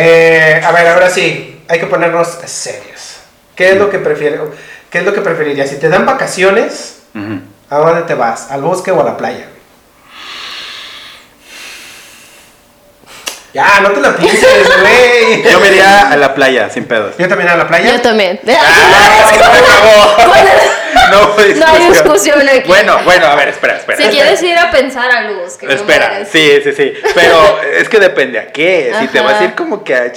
Eh, a ver, ahora sí, hay que ponernos serios. ¿Qué es lo que prefiero? ¿Qué es lo que preferirías? Si te dan vacaciones. ¿a dónde te vas? ¿Al bosque o a la playa? Ya, no te la pienses, güey. Yo me iría a la playa, sin pedos. Yo también a la playa. Yo también. No, No hay discusión aquí. Bueno, bueno, a ver, espera, espera. Si quieres ir a pensar a luz, que Espera, sí, sí, sí. Pero es que depende a qué. Si te vas a ir como que a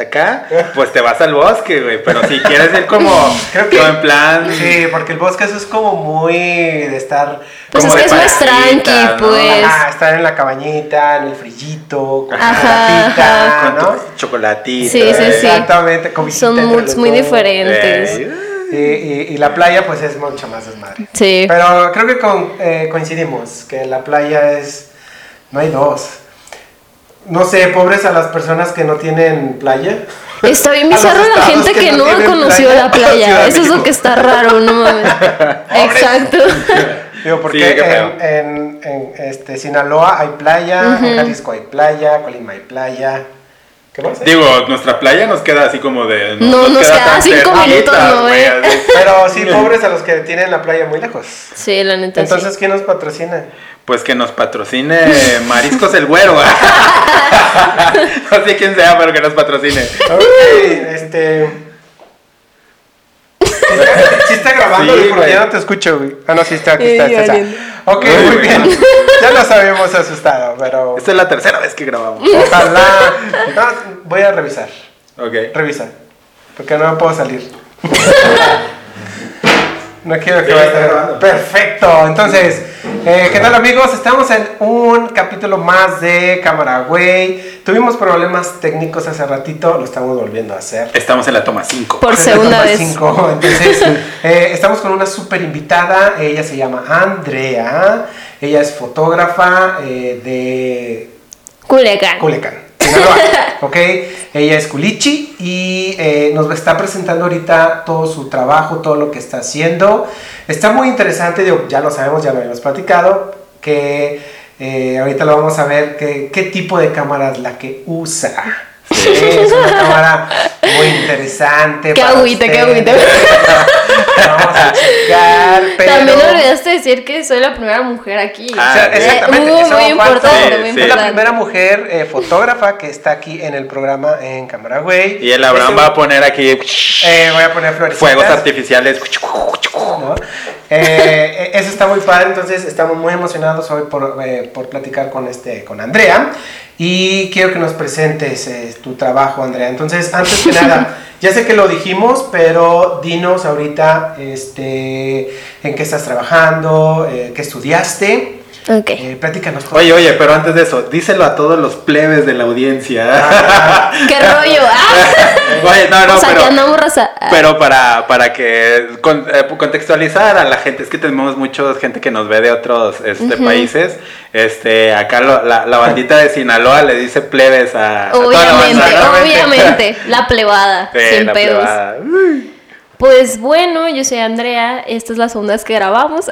acá, pues te vas al bosque, güey. Pero si quieres ir como, Creo que- en plan. Sí, porque el bosque eso es como muy de estar. Pues como es que es más tranqui, ¿no? pues. Ajá, estar en la cabañita, en el frillito, con Ajá, chocolatita, Con ¿no? tu chocolatito. Sí, sí, eh. sí. Exactamente, Son moods muy diferentes. Eh, Y, y- y la playa, pues es mucho más desmadre. Sí. Pero creo que con- eh, coincidimos que la playa es. No hay dos. No sé, pobres a las personas que no tienen playa. Está bien bizarro la gente que que, no no ha tienen conocido playa. la playa. Eso es lo que está raro, no mames. Exacto. Digo, porque Sí, qué feo. en, en- en, este, Sinaloa hay playa, en Jalisco hay playa, Colima hay playa. ¿Qué más? Digo, nuestra playa nos queda así como de. No, nos queda tan cinco cerquita, minutos, ¿no, güey, eh? Pero sí, pobres a los que tienen la playa muy lejos. Sí, la neta. Entonces, ¿quién nos patrocina? Pues que nos patrocine Mariscos el Güero. no sé quién sea, pero que nos patrocine. Ok, este. Sí está grabando, Sí, güey, porque ya no te escucho, güey. Ah, no, sí está, aquí Sí, está, está, está. Ok, muy bien. Ya nos habíamos asustado, pero. Esta es la tercera vez que grabamos. Ojalá. No, voy a revisar. Ok. Revisa. Porque no puedo salir. No quiero que vaya a está estar- grabando. Perfecto. Entonces, eh, ¿qué tal amigos? Estamos en un capítulo más de Cámara Güey. Tuvimos problemas técnicos hace ratito, lo estamos volviendo a hacer. Estamos en la toma 5. Por segunda toma vez. cinco. Entonces, eh, estamos con una súper invitada. Ella se llama Andrea. Ella es fotógrafa eh, de Culiacán. Culiacán. Sinaloa, ¿ok? Ella es Culichi y eh, nos está presentando ahorita todo su trabajo, todo lo que está haciendo. Está muy interesante, digo, ya lo sabemos, ya lo habíamos platicado, que eh, ahorita lo vamos a ver, que, qué tipo de cámara es la que usa. Sí, es una cámara muy interesante. Qué agüita, qué agüita. Vamos a checar, pero... También olvidaste decir que soy la primera mujer aquí. Ah, O sea, ok. exactamente, Muy, importante, Sí, muy sí. Es la importante. primera mujer eh, fotógrafa que está aquí en el programa en Cámara Güey. Y el Abraham Este- va a poner aquí Eh, voy a poner flores. fuegos artificiales. ¿no? Eh, eso está muy padre, entonces estamos muy emocionados hoy por, eh, por platicar con, este, con Andrea y quiero que nos presentes eh, tu trabajo, Andrea. Entonces, antes que nada, ya sé que lo dijimos, pero dinos ahorita este, en qué estás trabajando, eh, qué estudiaste, Ok. eh, platícanos. Oye, oye, pero antes de eso, díselo a todos los plebes de la audiencia. ¿Qué rollo? Ah, Oye, no, no, o sea, que pero. Ah, pero para, para que con- eh, contextualizar a la gente, es que tenemos mucha gente que nos ve de otros este, países. Este, acá lo- la, la bandita de Sinaloa le dice plebes a, a toda la Obviamente, banda, ¿no? obviamente. La plebada. Sí, sin la pedos. plebada. Pues bueno, yo soy Andrea. Esta es la segunda vez que grabamos.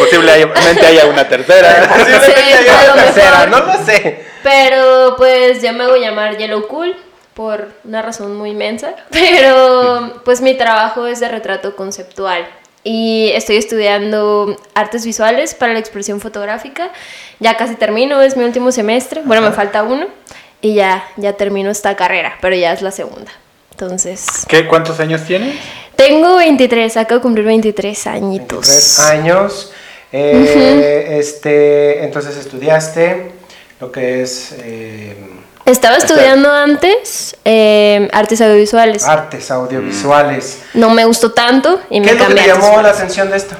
Posiblemente haya una tercera. Posiblemente Sí, haya a una tercera, mejor. no lo sé. Pero pues yo me hago llamar Yellow Cool por una razón muy inmensa. Pero pues mi trabajo es de retrato conceptual. Y estoy estudiando artes visuales para la expresión fotográfica. Ya casi termino, es mi último semestre. Bueno, me falta uno. Y ya, ya termino esta carrera, pero ya es la segunda. Entonces, ¿Qué? ¿Cuántos años tienes? tengo 23, acabo de cumplir 23 añitos. Tres años. Eh, este, entonces estudiaste lo que es eh, Estaba estudiando antes eh, artes audiovisuales. artes audiovisuales. No me gustó tanto y me ¿Qué es lo que te llamó la atención de esto?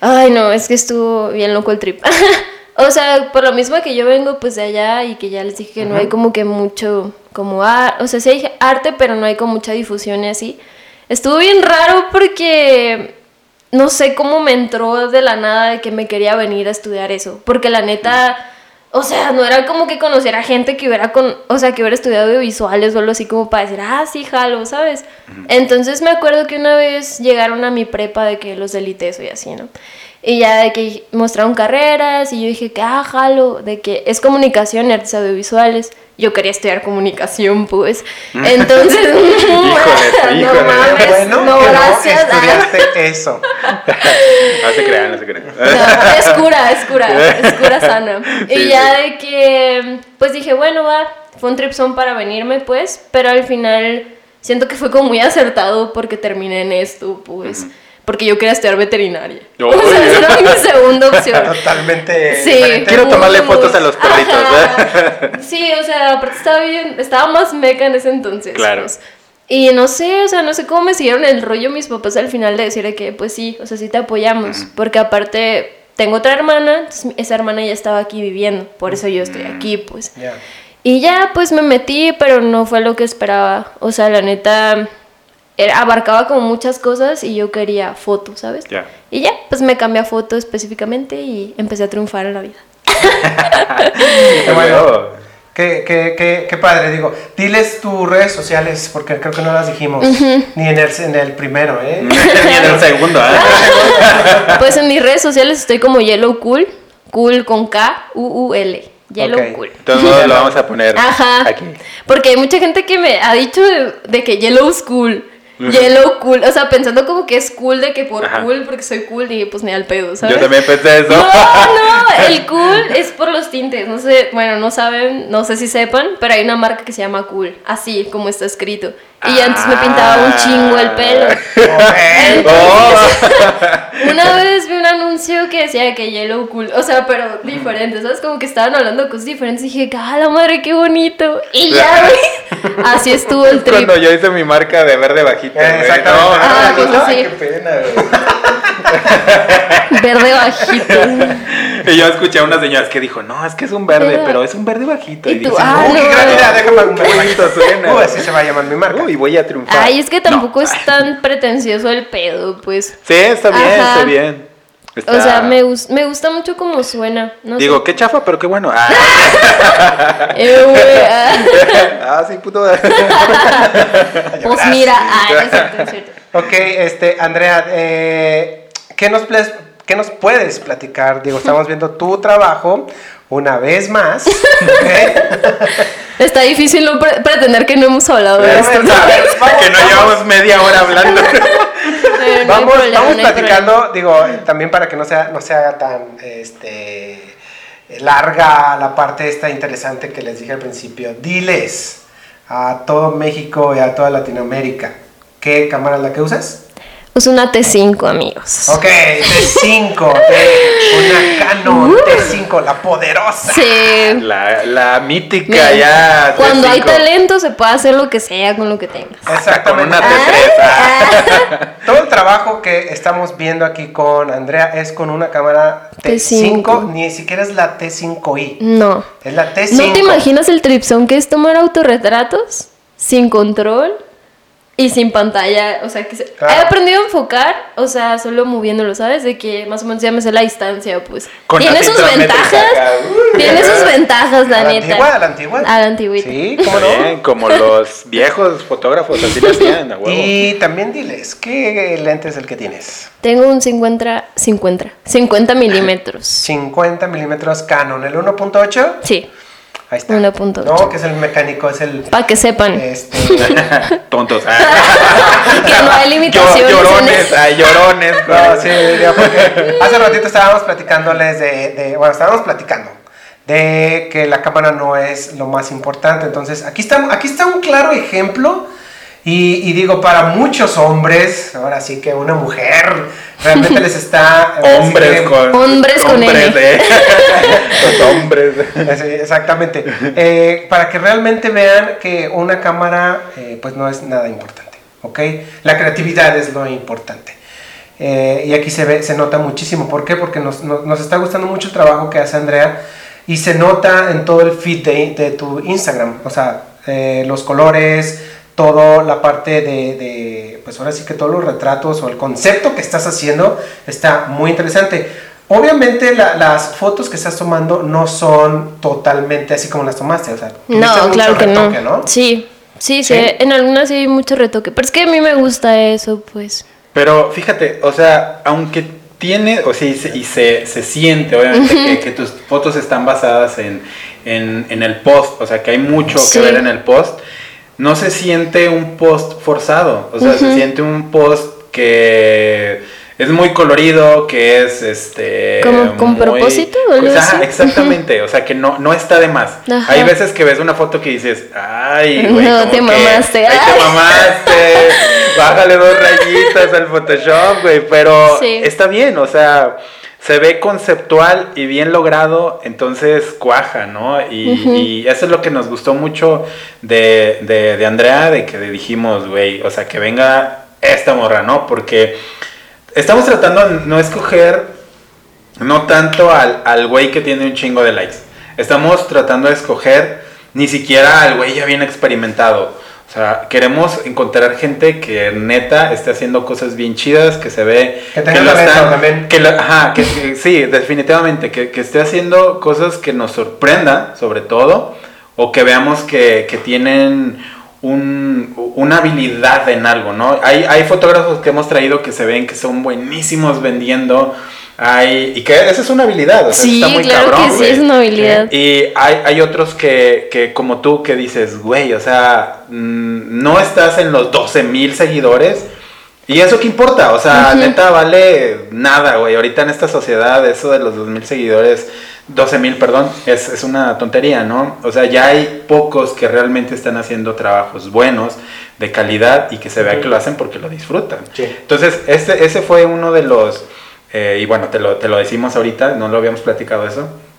Ay, no, es que estuvo bien loco el trip. o sea, por lo mismo que yo vengo pues de allá y que ya les dije que no hay como que mucho, como, ar- o sea, sí hay arte, pero no hay como mucha difusión y así. Estuvo bien raro porque no sé cómo me entró de la nada de que me quería venir a estudiar eso, porque la neta... O sea, no era como que conociera gente que hubiera con, o sea, que hubiera estudiado audiovisuales o algo así como para decir, ah, sí, jalo, ¿sabes? Entonces me acuerdo que una vez llegaron a mi prepa de que los delites y así, ¿no? Y ya de que mostraron carreras y yo dije que, ah, jalo, de que es comunicación y artes audiovisuales. yo quería estudiar comunicación, pues. Entonces, híjole, no mames, Bueno, no, que no gracias. estudiaste eso. No se crean, no se crean. No, es cura, es cura, es cura sana. Sí, y ya sí. de que, pues dije, bueno, va, fue un tripsón para venirme, pues, pero al final siento que fue como muy acertado porque terminé en esto, pues, porque yo quería estudiar veterinaria. Oh, o sea, esa era mi segunda opción. Totalmente. Sí. diferente. Quiero muy, tomarle muy- fotos a los perritos, Ajá. Sí, o sea, aparte estaba bien, estaba más meca en ese entonces. Claro. pues. Y no sé, o sea, no sé cómo me siguieron el rollo mis papás al final de decir que, pues sí, o sea, sí te apoyamos. Porque aparte, tengo otra hermana, entonces esa hermana ya estaba aquí viviendo, por eso yo estoy aquí, pues. Ya. Y ya, pues me metí, pero no fue lo que esperaba. O sea, la neta, era- abarcaba como muchas cosas y yo quería foto, ¿sabes? Y ya, pues me cambié a foto específicamente y empecé a triunfar en la vida. Qué bueno. Qué, qué, qué, qué padre, digo. Diles tus redes sociales, porque creo que no las dijimos. Ni en el, en el primero, ¿eh? Ni en el segundo, ¿eh? Pues en mis redes sociales estoy como Yellow Cool, cool con K, U, U, L. Yellow Ok. Cool. De todos modos lo vamos a poner Ajá. aquí. Porque hay mucha gente que me ha dicho de, de que Yellow School. Yellow cool, o sea, pensando como que es cool de que por Ajá. cool, porque soy cool, y pues ni al pedo, ¿sabes? Yo también pensé eso. No, no, el cool es por los tintes, no sé, bueno, no saben, no sé si sepan, pero hay una marca que se llama Cool, así como está escrito. Y antes me pintaba un chingo el pelo. Oh. Una vez vi un anuncio que decía que Yellow Cool, o sea, pero diferente, ¿sabes? Como que estaban hablando cosas diferentes y dije, ¡ah, la madre, qué bonito! Y ya, güey, así estuvo el trip. Cuando yo hice mi marca de verde. Exactamente. No, Ah, no, pues sí. Qué pena, güey. Verde bajito. Y yo escuché a unas señoras que dijo, no, es que es un verde, Pero- pero es un verde bajito. Y Y, tú, dije, ah, qué gran idea, déjame un Qué bonito suena. Uy, así se va a llamar mi marca. Uy, voy a triunfar. Ay, es que tampoco No. es tan pretencioso el pedo, pues. Sí, está bien, Ajá. está bien. Está- O sea, me, me gusta mucho cómo suena. No Digo, sé. qué chafa, pero qué bueno. Ah, Eh, ah. ah, sí, puto. Pues mira, ah, es cierto, es cierto. Ok, este, Andrea, eh, ¿qué, nos ples- ¿qué nos puedes platicar? Digo, estamos viendo tu trabajo una vez más. Está difícil no pre- pretender que no hemos hablado de esto. Que no vamos. llevamos media hora hablando. No Vamos, problema, vamos no platicando, digo, también para que no sea, no se haga tan este, larga la parte esta interesante que les dije al principio. Diles a todo México y a toda Latinoamérica, ¿qué cámara es la que usas? Es una T5, amigos. Ok, T5, de una Canon T5, la poderosa. Sí. La, la mítica Mira, ya. Cuando hay T5. talento se puede hacer lo que sea con lo que tengas. Con Exactamente. una T3. ah. Todo el trabajo que estamos viendo aquí con Andrea es con una cámara T5, T5. ni siquiera es la T5i, No. es la T5. ¿No te imaginas el tripsón que es tomar autorretratos sin control y sin pantalla? O sea, que se- Claro. he aprendido a enfocar, o sea, solo moviéndolo, ¿sabes? De que más o menos ya me sé la distancia, pues. Con tiene sus ventajas. Tiene sus ventajas, la ¿A la neta. antigua? ¿A la antigua? A la antigüita. Sí, ¿cómo no? como los viejos fotógrafos, así lo hacían, a huevo. Y también diles, ¿qué lente es el que tienes? Tengo un 50, 50, 50 milímetros. 50 milímetros Canon, el 1.8. Sí, Ahí está. 1.8. No, que es el mecánico, es el. para que sepan Este, Tontos. ah. que no hay limitaciones. llorones, ay, llorones. No, sí, digo, porque hace ratito estábamos platicándoles de, de- bueno, estábamos platicando de que la cámara no es lo más importante. Entonces, aquí está, aquí está un claro ejemplo. Y, y digo, para muchos hombres, ahora sí que una mujer realmente les está... Hombres que- con. Hombres con hombres, N. eh. Los hombres. Sí, exactamente. Eh, para que realmente vean que una cámara eh, pues no es nada importante, ¿ok? La creatividad es lo importante. Eh, y aquí se ve, se nota muchísimo. ¿Por qué? Porque nos, nos- nos está gustando mucho el trabajo que hace Andrea y se nota en todo el feed de, de tu Instagram. O sea, eh, los colores, toda la parte de, de, pues ahora sí que todos los retratos o el concepto que estás haciendo está muy interesante. Obviamente la- las fotos que estás tomando no son totalmente así como las tomaste, o sea, No, mucho claro que retoque, no. Sí, sí, sí, ¿Sí? en algunas sí hay mucho retoque. Pero es que a mí me gusta eso, pues. Pero fíjate, o sea, aunque tiene, o sea, y se, y se, se siente, obviamente, que, que tus fotos están basadas en, en, en el post, o sea, que hay mucho Sí. que ver en el post, no se siente un post forzado, o sea, se siente un post que es muy colorido, que es este... ¿Como con muy- propósito o exactamente, o sea, que no, no está de más. Ajá. Hay veces que ves una foto que dices, ay, güey, No, te que- mamaste, ay, te ay". mamaste, bájale dos rayitas al Photoshop, güey, pero Sí. está bien, o sea, se ve conceptual y bien logrado, entonces cuaja, ¿no? Y, y eso es lo que nos gustó mucho de, de, de Andrea, de que dijimos, güey, o sea, que venga esta morra, ¿no? Porque estamos tratando de no escoger no tanto al, al güey que tiene un chingo de likes. Estamos tratando de escoger ni siquiera al güey ya bien experimentado. O sea, queremos encontrar gente que neta esté haciendo cosas bien chidas, que se ve... Que tenga lo están- también. que lo- ajá, que, que sí, definitivamente, que, que esté haciendo cosas que nos sorprendan, sobre todo, o que veamos que, que tienen un- una habilidad en algo, ¿no? Hay, hay fotógrafos que hemos traído que se ven que son buenísimos vendiendo, hay, y que esa es una habilidad, o sea, Sí, está muy claro cabrón, que sí, es una habilidad. Y hay, hay otros que, que como tú que dices, güey, o sea, mm, no estás en los 12 mil seguidores. ¿Y eso qué importa? O sea, neta vale nada, güey. Ahorita en esta sociedad, eso de los 2 mil seguidores, 12 mil, perdón, es, es una tontería, ¿no? O sea, ya hay pocos que realmente están haciendo trabajos buenos, de calidad y que se vea que lo hacen porque lo disfrutan. Sí. Entonces, ese, ese fue uno de los... eh, y bueno, te lo, te lo decimos ahorita, no lo habíamos platicado eso.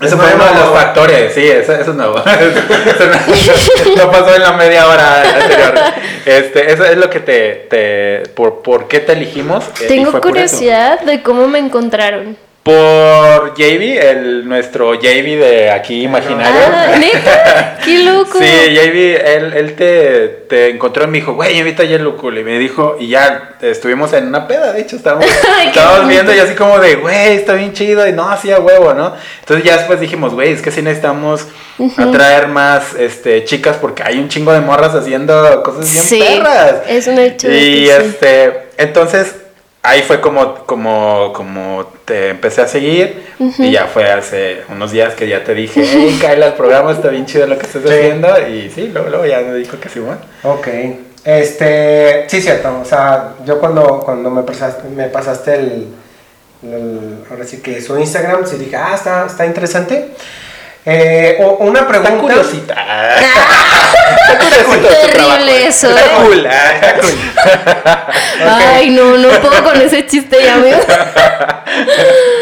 Es Ese fue uno de los factores, sí, eso, eso es nuevo. Eso no, no pasó en la media hora anterior. Este, eso es lo que te, te por, por qué te elegimos. eh, Tengo eso. curiosidad de cómo me encontraron. Por JB, el, nuestro JB de aquí imaginario. Ah, neta, qué loco. Sí, JB, él, él te, te encontró y me dijo, güey, invita a Yellow Cool. Y me dijo, y ya estuvimos en una peda, de hecho, estábamos, estábamos viendo y así como de, güey, está bien chido. Y no, hacía huevo, ¿no? Entonces ya después dijimos, güey, es que sí necesitamos atraer más este, chicas porque hay un chingo de morras haciendo cosas bien Sí, perras. es un hecho Y sí. este, entonces ahí fue como, como, como te empecé a seguir y ya fue hace unos días que ya te dije, hey, Kyle, el programa está bien chido lo que estás Sí. haciendo y sí, luego, luego ya me dijo que sí, bueno. Ok. Este, sí, cierto. O sea, yo cuando, cuando me pasaste, me pasaste el, el- ahora sí que su Instagram, sí dije, ah, está, está interesante. Eh, o- una Está pregunta. curiosita. Está curiosito tu Terrible trabajo. eso, Está ¿eh? cool, ah, está cool. Ay, no, no puedo con ese chiste ya, amigo.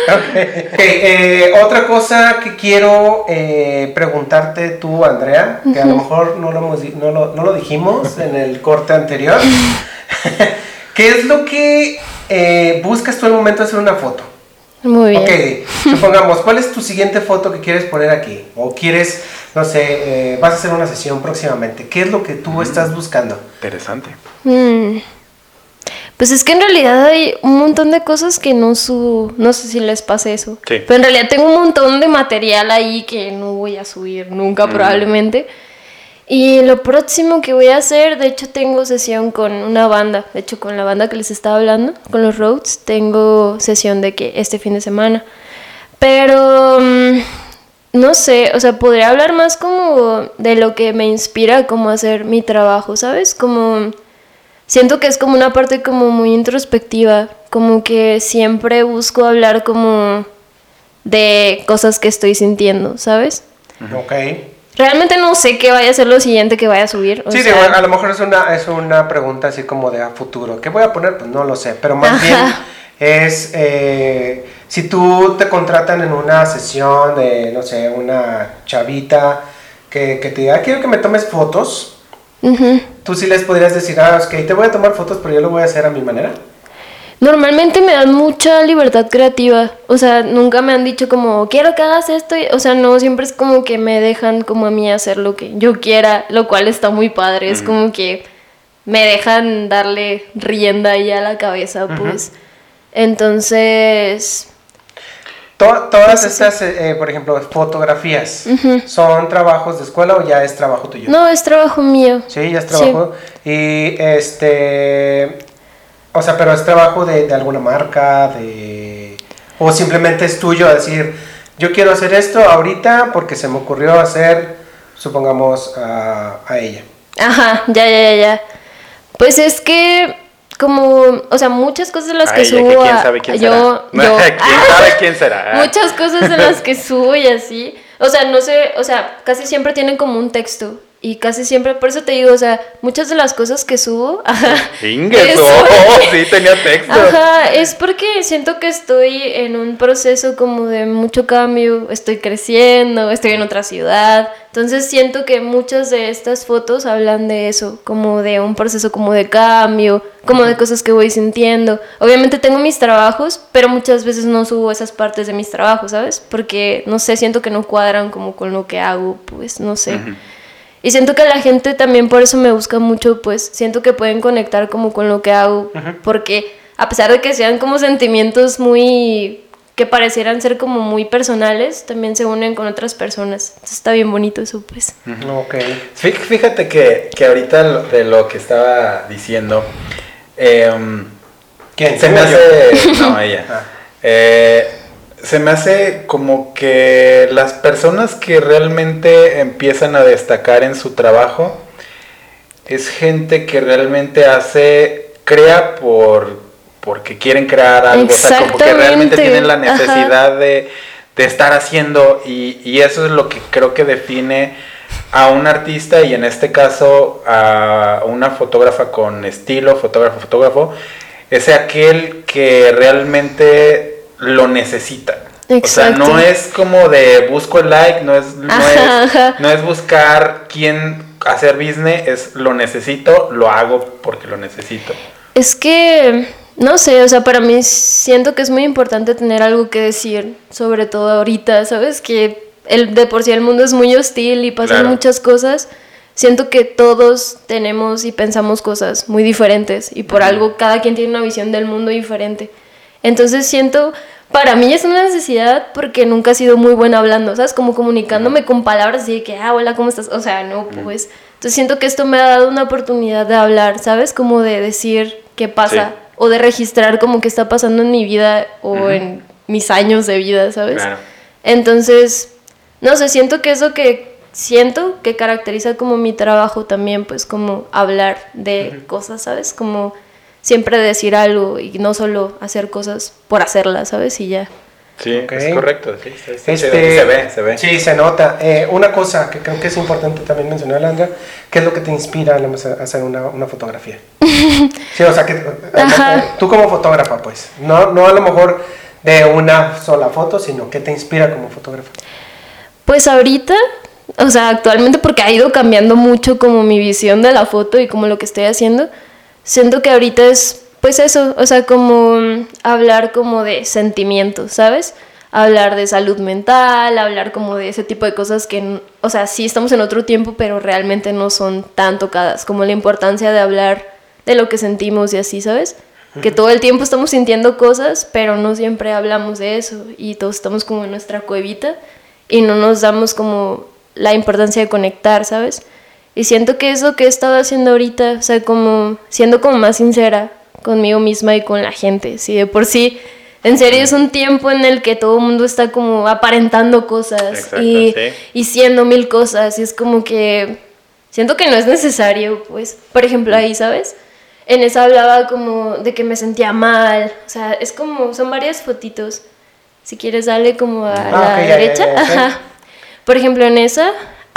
Ok, eh, otra cosa que quiero eh, preguntarte tú, Andrea, que a lo mejor no lo, no lo, no lo dijimos en el corte anterior. ¿Qué es lo que eh, buscas tú al momento de hacer una foto? Muy bien. Ok, supongamos, ¿cuál es tu siguiente foto que quieres poner aquí? O quieres, no sé, eh, vas a hacer una sesión próximamente. ¿Qué es lo que tú estás buscando? Interesante. Mm. Pues es que en realidad hay un montón de cosas que no subo. No sé si les pase eso. Sí. Pero en realidad tengo un montón de material ahí que no voy a subir nunca Mm. probablemente. Y lo próximo que voy a hacer, de hecho tengo sesión con una banda, de hecho con la banda que les estaba hablando, con los Roads, tengo sesión de que este fin de semana. Pero mm, no sé, o sea, podría hablar más como de lo que me inspira como hacer mi trabajo, ¿sabes? Como siento que es como una parte como muy introspectiva, como que siempre busco hablar como de cosas que estoy sintiendo, ¿sabes? Ok. Realmente no sé qué vaya a ser lo siguiente que vaya a subir. o Sí, sea, digo, a lo mejor es una, es una pregunta así como de a futuro. ¿Qué voy a poner? Pues no lo sé, pero más Ajá. bien es eh, si tú te contratan en una sesión de, no sé, una chavita que, que te diga, "Ah, quiero que me tomes fotos, tú sí les podrías decir, ah, ok, te voy a tomar fotos, pero yo lo voy a hacer a mi manera. Normalmente me dan mucha libertad creativa. O sea, nunca me han dicho como, quiero que hagas esto. O sea, no, siempre es como que me dejan como a mí hacer lo que yo quiera, lo cual está muy padre. Es como que me dejan darle rienda ahí a la cabeza, pues. Entonces, To- todas Pues estas, eh, eh, por ejemplo, fotografías, ¿son trabajos de escuela o ya es trabajo tuyo? no, es trabajo mío. Sí, ya es Sí. trabajo. Y este. O sea, pero es trabajo de, de alguna marca, de. O simplemente es tuyo, decir, yo quiero hacer esto ahorita porque se me ocurrió hacer, supongamos, a, a ella. Ajá, ya, ya, ya, ya. Pues es que como, o sea, muchas cosas de las que Ay, subo quién a- sabe quién yo, será. yo, ¿Quién sabe quién será? muchas cosas de las que subo y así, o sea, no sé, o sea, casi siempre tienen como un texto y casi siempre, por eso te digo, o sea, muchas de las cosas que subo, ajá, Eso. oh, sí tenía texto. Ajá, es porque siento que estoy en un proceso como de mucho cambio, estoy creciendo, estoy en otra ciudad, entonces siento que muchas de estas fotos hablan de eso, como de un proceso como de cambio, como de cosas que voy sintiendo. Obviamente tengo mis trabajos, pero muchas veces no subo esas partes de mis trabajos, ¿sabes? Porque no sé, siento que no cuadran como con lo que hago, pues no sé. Y siento que la gente también por eso me busca mucho, pues siento que pueden conectar como con lo que hago, porque a pesar de que sean como sentimientos muy que parecieran ser como muy personales, también se unen con otras personas. Entonces está bien bonito eso, pues. Ok. Fí- Fíjate que, que ahorita lo- de lo que estaba diciendo, em, ¿Quién? se me hace. No, ella. Ah. Eh, se me hace como que las personas que realmente empiezan a destacar en su trabajo es gente que realmente hace, crea por porque quieren crear algo, o sea, como que realmente tienen la necesidad de, de estar haciendo y, y eso es lo que creo que define a un artista y en este caso a una fotógrafa con estilo, fotógrafo, fotógrafo, es aquel que realmente lo necesita. O sea, Exacto. no es como de busco el like, no es, no Ajá, es, ajá. no es buscar quién hacer business, es lo necesito, lo hago porque lo necesito. Es que, no sé, o sea, para mí siento que es muy importante tener algo que decir, sobre todo ahorita, ¿sabes? Que el, de por sí el mundo es muy hostil y pasan Claro. muchas cosas. Siento que todos tenemos y pensamos cosas muy diferentes y por algo cada quien tiene una visión del mundo diferente. Entonces siento, para mí es una necesidad porque nunca he sido muy buena hablando, ¿sabes? Como comunicándome con palabras así de que, ah, hola, ¿cómo estás? O sea, no, pues. Entonces siento que esto me ha dado una oportunidad de hablar, ¿sabes? Como de decir qué pasa Sí. o de registrar como que está pasando en mi vida o en mis años de vida, ¿sabes? Claro. Entonces, no sé, siento que eso que siento que caracteriza como mi trabajo también, pues como hablar de cosas, ¿sabes? Como siempre decir algo y no solo hacer cosas por hacerlas, ¿sabes? Y ya. Sí, es correcto. Sí, sí, sí, Este, se ve, se ve. Sí, se nota. Eh, una cosa que creo que es importante también mencionar, Landra, ¿qué es lo que te inspira a hacer una, una fotografía? sí, o sea, que Ajá. tú como fotógrafa, pues, no, no a lo mejor de una sola foto, sino ¿qué te inspira como fotógrafa? Pues ahorita, o sea, actualmente porque ha ido cambiando mucho como mi visión de la foto y como lo que estoy haciendo, siento que ahorita es pues eso, o sea, como hablar como de sentimientos, ¿sabes? Hablar de salud mental, hablar como de ese tipo de cosas que, o sea, sí estamos en otro tiempo, pero realmente no son tan tocadas, como la importancia de hablar de lo que sentimos y así, ¿sabes? Que todo el tiempo estamos sintiendo cosas, pero no siempre hablamos de eso y todos estamos como en nuestra cuevita y no nos damos como la importancia de conectar, ¿sabes? Y siento que es lo que he estado haciendo ahorita, o sea, como siendo como más sincera conmigo misma y con la gente, sí, de por sí. En serio es un tiempo en el que todo el mundo está como aparentando cosas Exacto, y, sí. y siendo mil cosas y es como que siento que no es necesario, pues, por ejemplo ahí, ¿sabes? En esa hablaba como de que me sentía mal, o sea, es como, son varias fotitos. Si quieres, dale como a Ah, la ok, ya, ya, derecha. ya, sí. Ajá. Por ejemplo, en esa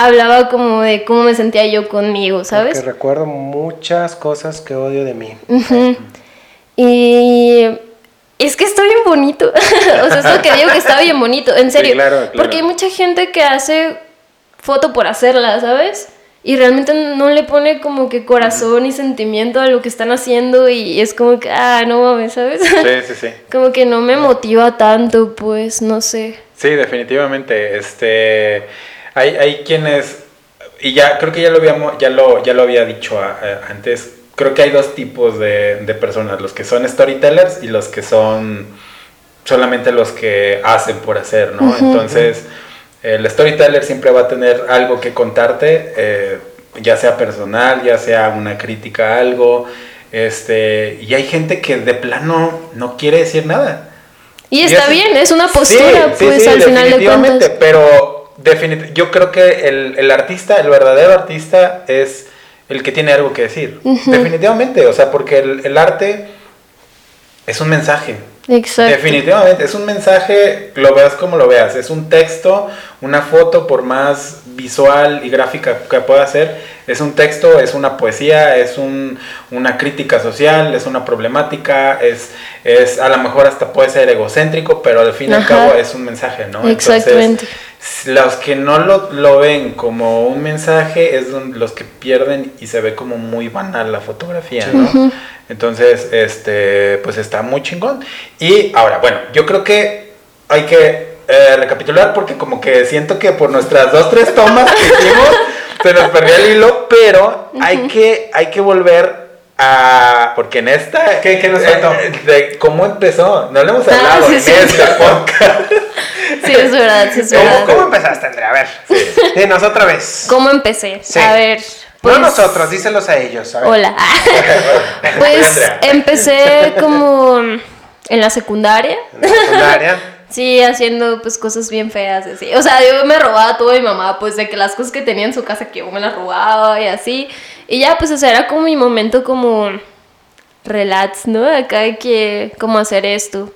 hablaba como de cómo me sentía yo conmigo, ¿sabes? Porque recuerdo muchas cosas que odio de mí. Y es que está bien bonito. o sea, es lo que digo que está bien bonito, en serio. claro, claro. Porque hay mucha gente que hace foto por hacerla, ¿sabes? Y realmente no le pone como que corazón y sentimiento a lo que están haciendo y es como que, ah, no mames, ¿sabes? Sí, sí, sí. como que no me motiva tanto, pues, no sé. Sí, definitivamente. Este, hay, hay quienes, y ya creo que ya lo habíamos, ya lo, ya lo había dicho a- a- antes. Creo que hay dos tipos de, de personas, los que son storytellers y los que son solamente los que hacen por hacer, ¿no? Entonces, el storyteller siempre va a tener algo que contarte, eh, ya sea personal, ya sea una crítica a algo, este, y hay gente que de plano no quiere decir nada. Y está bien, es una postura, pues al final de cuentas. Pero yo creo que el, el, artista, el verdadero artista es el que tiene algo que decir. Definitivamente, o sea, porque el, el arte es un mensaje. Exacto. Definitivamente, es un mensaje, lo veas como lo veas, es un texto, una foto, por más visual y gráfica que pueda ser, es un texto, es una poesía, es un, una crítica social, es una problemática, es, es a lo mejor hasta puede ser egocéntrico, pero al fin y al cabo es un mensaje, ¿no? Exactamente. Los que no lo, lo, ven como un mensaje es los que pierden y se ve como muy banal la fotografía, ¿no? Entonces, este, pues está muy chingón. Y ahora, bueno, yo creo que hay que eh, recapitular porque como que siento que por nuestras dos, tres tomas que hicimos se nos perdió el hilo, pero hay, que, hay que volver a... Porque en esta... ¿Qué, qué nos faltó? Eh, de cómo empezó, no le hemos ah, hablado en esta podcast. Sí, es verdad, sí, es verdad. ¿Cómo, empezaste, Andrea? A ver, sí. dinos otra vez. ¿Cómo empecé? A ver... Pues, no nosotros, díselos a ellos. Hola. pues empecé como en la secundaria. ¿En la secundaria? Sí, haciendo pues cosas bien feas así. O sea, yo me robaba todo mi mamá, pues de que las cosas que tenía en su casa que yo me las robaba y así. Y ya, pues o sea, era como mi momento como relax, ¿no? Acá hay que como hacer esto.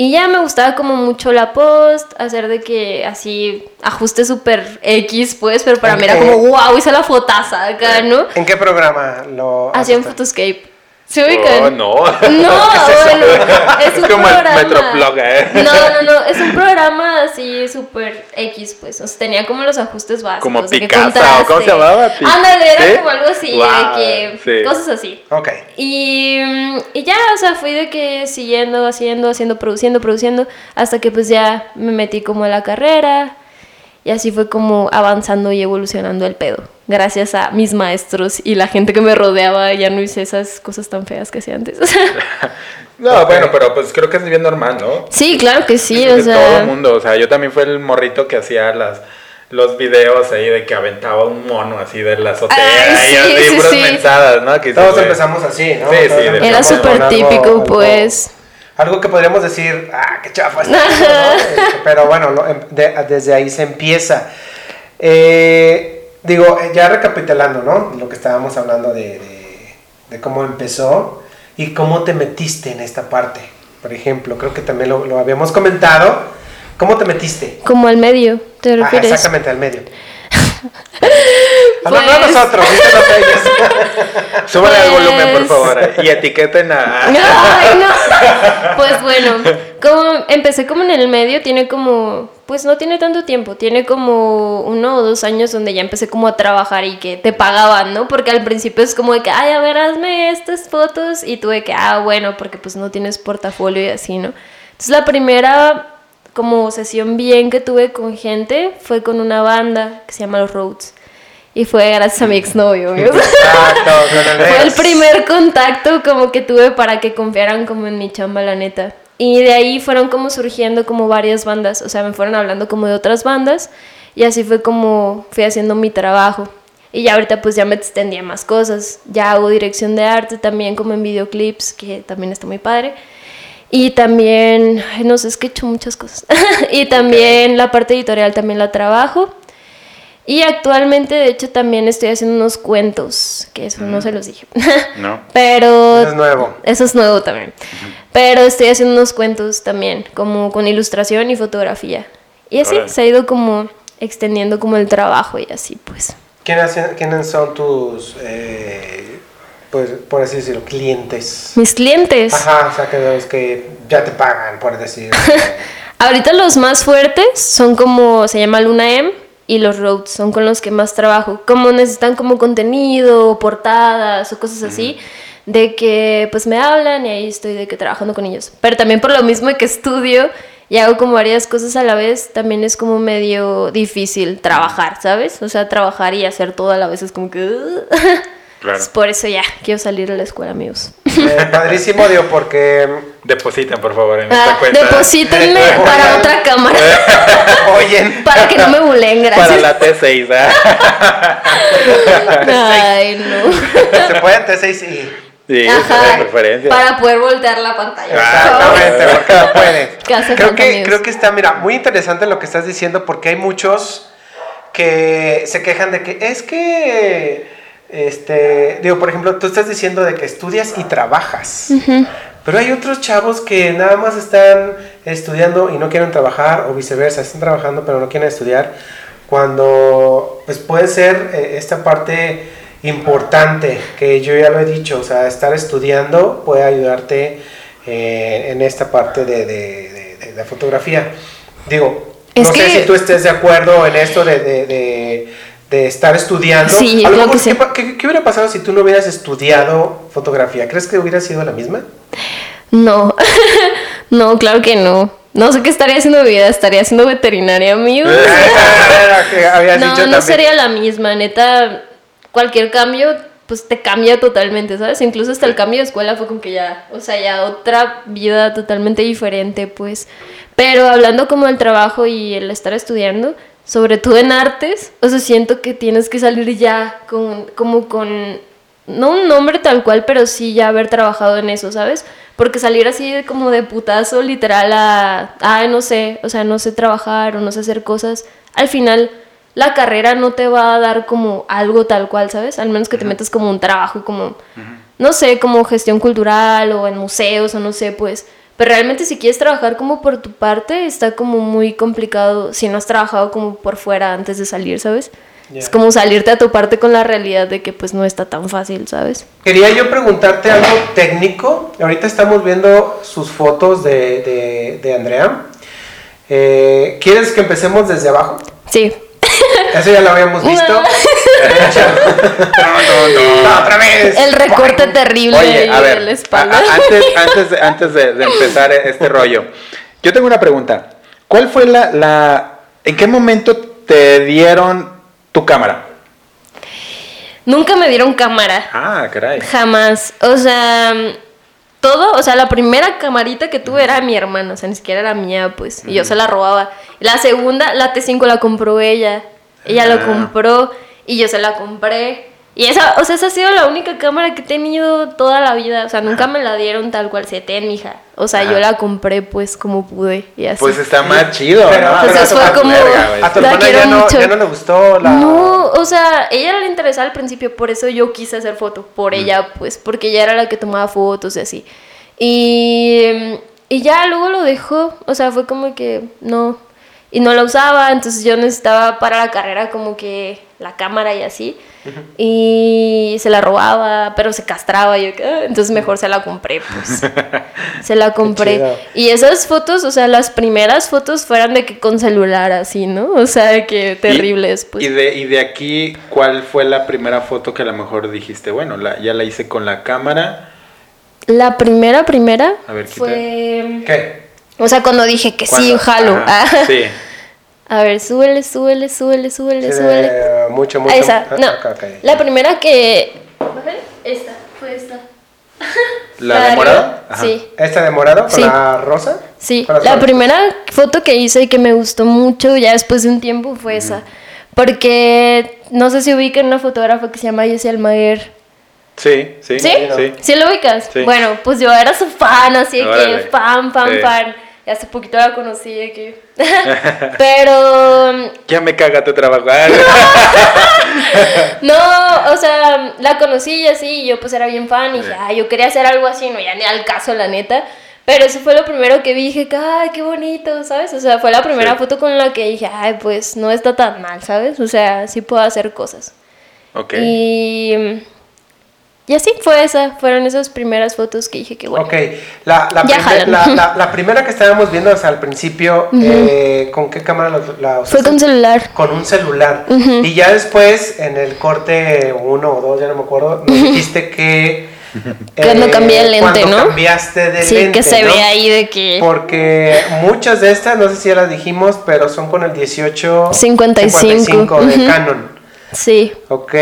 Y ya me gustaba como mucho la post, hacer de que así ajuste súper X, pues, pero para mí era como, wow, hice la fotaza acá, ¿no? ¿En qué programa lo Hacía en Photoscape. ¿Se ubican? Oh, no. No, es, bueno, es un como programa. el Metroblog, ¿eh? No, no, no, es un programa así súper X, pues. O sea, tenía como los ajustes básicos. Como Picasa, ¿cómo se llamaba? Ándale, era como algo así, de que cosas así. Ok. Y, y ya, o sea, fui de que siguiendo, haciendo, haciendo, produciendo, produciendo, hasta que pues ya me metí como a la carrera. Y así fue como avanzando y evolucionando el pedo gracias a mis maestros y la gente que me rodeaba, ya no hice esas cosas tan feas que hacía antes. no, bueno, pero pues creo que es bien normal, ¿no? Sí, claro que sí, o sea. Todo el mundo, o sea, yo también fui el morrito que hacía las los videos ahí de que aventaba un mono así de la azotea y así, sí, mensadas, ¿no? Todos empezamos así, ¿no? Sí, sí. Era súper típico, pues. Algo que podríamos decir, ah, qué chafa está, Pero bueno, em, desde ahí se empieza. Eh, digo, eh, ya recapitulando, ¿no? Lo que estábamos hablando de, de, cómo empezó y cómo te metiste en esta parte. Por ejemplo, creo que también lo, lo habíamos comentado. ¿Cómo te metiste? Como al medio, ¿te refieres? exactamente, al medio. No, no pues- nosotros, a ellos. Súbale el volumen, por favor, y etiqueten a... Ay, no. Pues bueno, como empecé como en el medio, tiene como pues no tiene tanto tiempo, tiene como uno o dos años donde ya empecé como a trabajar y que te pagaban, ¿no? Porque al principio es como de que, ay, a ver, hazme estas fotos y tuve que, ah, bueno, porque pues no tienes portafolio y así, ¿no? Entonces la primera como sesión bien que tuve con gente fue con una banda que se llama Los Roads. Y fue gracias a mi exnovio. Exacto, fue el primer contacto como que tuve para que confiaran como en mi chamba, la neta. Y de ahí fueron como surgiendo como varias bandas, o sea, me fueron hablando como de otras bandas y así fue como fui haciendo mi trabajo. Y ya ahorita pues ya me extendía más cosas. Ya hago dirección de arte también como en videoclips, que también está muy padre. Y también, no sé, es que he hecho muchas cosas. y también la parte editorial también la trabajo. Y actualmente, de hecho, también estoy haciendo unos cuentos, que eso no se los dije. No. Pero... Eso es nuevo. Eso es nuevo también. Pero estoy haciendo unos cuentos también, como con ilustración y fotografía. Y así se ha ido como extendiendo como el trabajo y así, pues. ¿Quiénes, quiénes son tus, eh, pues, por así decirlo, clientes? Mis clientes. Ajá, o sea, que los que ya te pagan, por decir. Ahorita los más fuertes son como, se llama Luna M y los roads son con los que más trabajo. Como necesitan como contenido, portadas o cosas así, de que pues me hablan y ahí estoy de que trabajando con ellos. Pero también por lo mismo que estudio y hago como varias cosas a la vez, también es como medio difícil trabajar, ¿sabes? O sea, trabajar y hacer todo a la vez es como que... por eso ya, quiero salir de la escuela, amigos. Eh, padrísimo, digo, porque... Depositen, por favor, en esta ah, cuenta. Deposítenme para otra cámara. Oyen. Para que no me bulen, gracias. Para la T6, ¿eh? Ay, no. Se puede T6 y... Sí, Ajá, preferencia. para poder voltear la pantalla. Exactamente, porque no puede. Creo que, creo que está, mira, muy interesante lo que estás diciendo porque hay muchos que se quejan de que es que, este, digo, por ejemplo, tú estás diciendo de que estudias y trabajas. Pero hay otros chavos que nada más están estudiando y no quieren trabajar o viceversa, están trabajando pero no quieren estudiar. Cuando pues puede ser eh, esta parte importante que yo ya lo he dicho, o sea, estar estudiando puede ayudarte eh, en esta parte de, de- de- de la fotografía. Digo, Es no sé si tú estés de acuerdo en esto de, de- estar estudiando. Sí, A lo creo mejor, que sí. ¿qué, pa- qué- qué hubiera pasado si tú no hubieras estudiado fotografía? ¿Crees que hubiera sido la misma? No, no, claro que no. No sé qué estaría haciendo mi vida, estaría siendo veterinaria, amigos. Habías No, no también. sería la misma, neta. Cualquier cambio, pues te cambia totalmente, ¿sabes? Incluso hasta el cambio de escuela fue como que ya, o sea, ya otra vida totalmente diferente, pues. Pero hablando como del trabajo y el estar estudiando, sobre todo en artes, o sea, siento que tienes que salir ya con, como con, no un nombre tal cual, pero sí ya haber trabajado en eso, ¿sabes? Porque salir así de como de putazo, literal, a, ay, no sé, o sea, no sé trabajar o no sé hacer cosas, al final la carrera no te va a dar como algo tal cual, ¿sabes? Al menos que te metas como un trabajo, como, no sé, como gestión cultural o en museos o no sé, pues. Pero realmente si quieres trabajar como por tu parte, está como muy complicado si no has trabajado como por fuera antes de salir, ¿sabes? Ya. Es como salirte a toparte con la realidad de que pues no está tan fácil, ¿sabes? Quería yo preguntarte algo técnico. Ahorita estamos viendo sus fotos de, de- de Andrea. Eh, ¿Quieres que empecemos desde abajo? Sí. Eso ya lo habíamos visto. No, no, no. otra vez. El recorte terrible Oye, a de la espalda. a- antes, antes, de, antes de, de empezar este rollo, yo tengo una pregunta. ¿Cuál fue la, la, en qué momento te dieron tu cámara? Nunca me dieron cámara. Ah, caray. Jamás. O sea, todo, o sea, la primera camarita que tuve era mi hermana, o sea, ni siquiera era mía, pues, y yo se la robaba. La segunda, la T5 la compró ella. Ella Ah. la compró y yo se la compré. Y esa, o sea, esa ha sido la única cámara que he tenido toda la vida. O sea, nunca me la dieron tal cual se ten, mija. O sea, Ajá. yo la compré pues como pude y así. Pues está más chido, Pero- ¿no? pero Entonces a tu- fue como- Verga. A tu La quiero ya no, mucho. ya no le gustó la. No, o sea, ella le interesaba al principio, por eso yo quise hacer foto, por ella, pues, porque ella era la que tomaba fotos y así. Y, y ya luego lo dejó, o sea, fue como que no, y no la usaba, entonces yo necesitaba para la carrera como que la cámara y así, y se la robaba, pero se castraba, y yo, "Ah", entonces mejor se la compré, pues. Se la compré. Y esas fotos, o sea, las primeras fotos fueran de que con celular así, ¿no? O sea, que terribles, pues. Y de, y de aquí, ¿cuál fue la primera foto que a lo mejor dijiste, bueno, la, ya la hice con la cámara? La primera, primera A ver, quita. fue... ¿Qué? O sea, cuando dije que sí, jalo. Ajá, Ah. Sí. A ver, súbele, súbele, súbele, súbele, Sí, súbele. de- mucho, mucho. Esa, Ah, no. La primera que... Esta, fue esta. ¿La de arriba, morado? Ajá. Sí, ¿Esta de morado con Sí. la rosa? sí. La primera foto que hice y que me gustó mucho ya después de un tiempo fue esa. Porque no sé si ubican una fotógrafa que se llama Jessie Almaguer. Sí, sí. ¿Sí? Sí. ¿Sí lo ubicas? Sí. Bueno, pues yo era su fan, así de Órale. que fan, fan, Sí. fan. Y hace poquito la conocí de que... Pero... Ya me caga tu trabajo. Ah, No, o sea, la conocí y así, y yo pues era bien fan y dije, ay, yo quería hacer algo así, no, ya ni al caso, la neta. Pero eso fue lo primero que vi, dije, ay, qué bonito, ¿sabes? O sea, fue la primera Sí. foto con la que dije, ay, pues no está tan mal, ¿sabes? O sea, sí puedo hacer cosas. ok. Y... Y así fue esa, fueron esas primeras fotos que dije que bueno. Ok, la, la, Ya primer- la, la- la primera que estábamos viendo o sea, al principio, eh, ¿con qué cámara la, usaste? Fue con celular. Con un celular. Y ya después, en el corte uno o dos, ya no me acuerdo, nos dijiste que... eh, Cuando cambié el lente, cuando ¿no? cambiaste de sí, lente, que se ¿no? ve ahí de que... Porque muchas de estas, no sé si ya las dijimos, pero son con el 18 55, de ujú. Canon. Sí. Ok,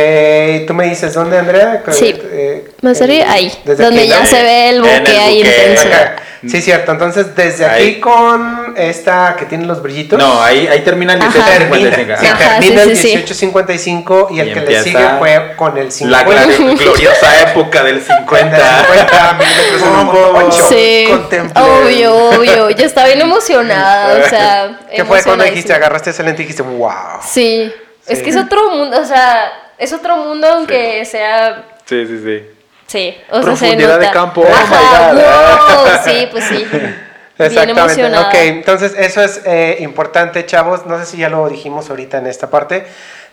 tú me dices, ¿dónde, Andrea? Sí. Eh, eh, ahí. desde Donde aquí, ya ¿no? se ve el buque ahí intenso. Acá. Sí, cierto. Entonces, desde aquí con esta que tiene los brillitos. No, ahí, ahí termina el Ajá. 1855. Termina, sí, termina sí, el sí, sí. 1855 y el Y que le sigue fue con el 50. La glori- gloriosa época del 50. 50 milímetros en un punto ocho. Sí, obvio, obvio. Yo estaba bien emocionada, o sea. ¿Qué fue cuando dijiste, agarraste ese lente y dijiste, wow? Sí. Es que es otro mundo, o sea, es otro mundo aunque sea. Sí, sí, sí. Sí, o sea, se Profundidad de nota. campo, oh Ajá, my God. wow, sí, pues sí. Bien Exactamente. emocionada. Ok, entonces eso es eh, importante, chavos. No sé si ya lo dijimos ahorita en esta parte,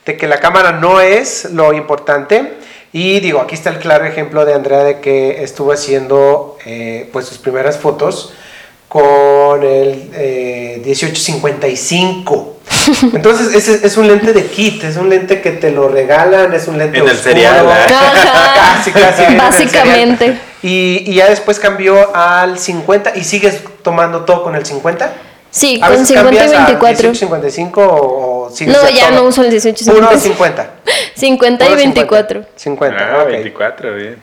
de que la cámara no es lo importante. Y digo, aquí está el claro ejemplo de Andrea de que estuvo haciendo eh, pues sus primeras fotos con el eh, 1855. Entonces, ese es un lente de kit, es un lente que te lo regalan, es un lente En el oscuro. cereal, ¿eh? Casi, casi. el Básicamente. cereal. Y, y ya después cambió al 50 y sigues tomando todo con el 50. Sí, A con veces 50 y cambias a 24. 18, 55 o, o sigues No, ya todo. no uso el 18 Puro 50. 50. 50 y Puro 24. 50, Ah, ok. 24, bien.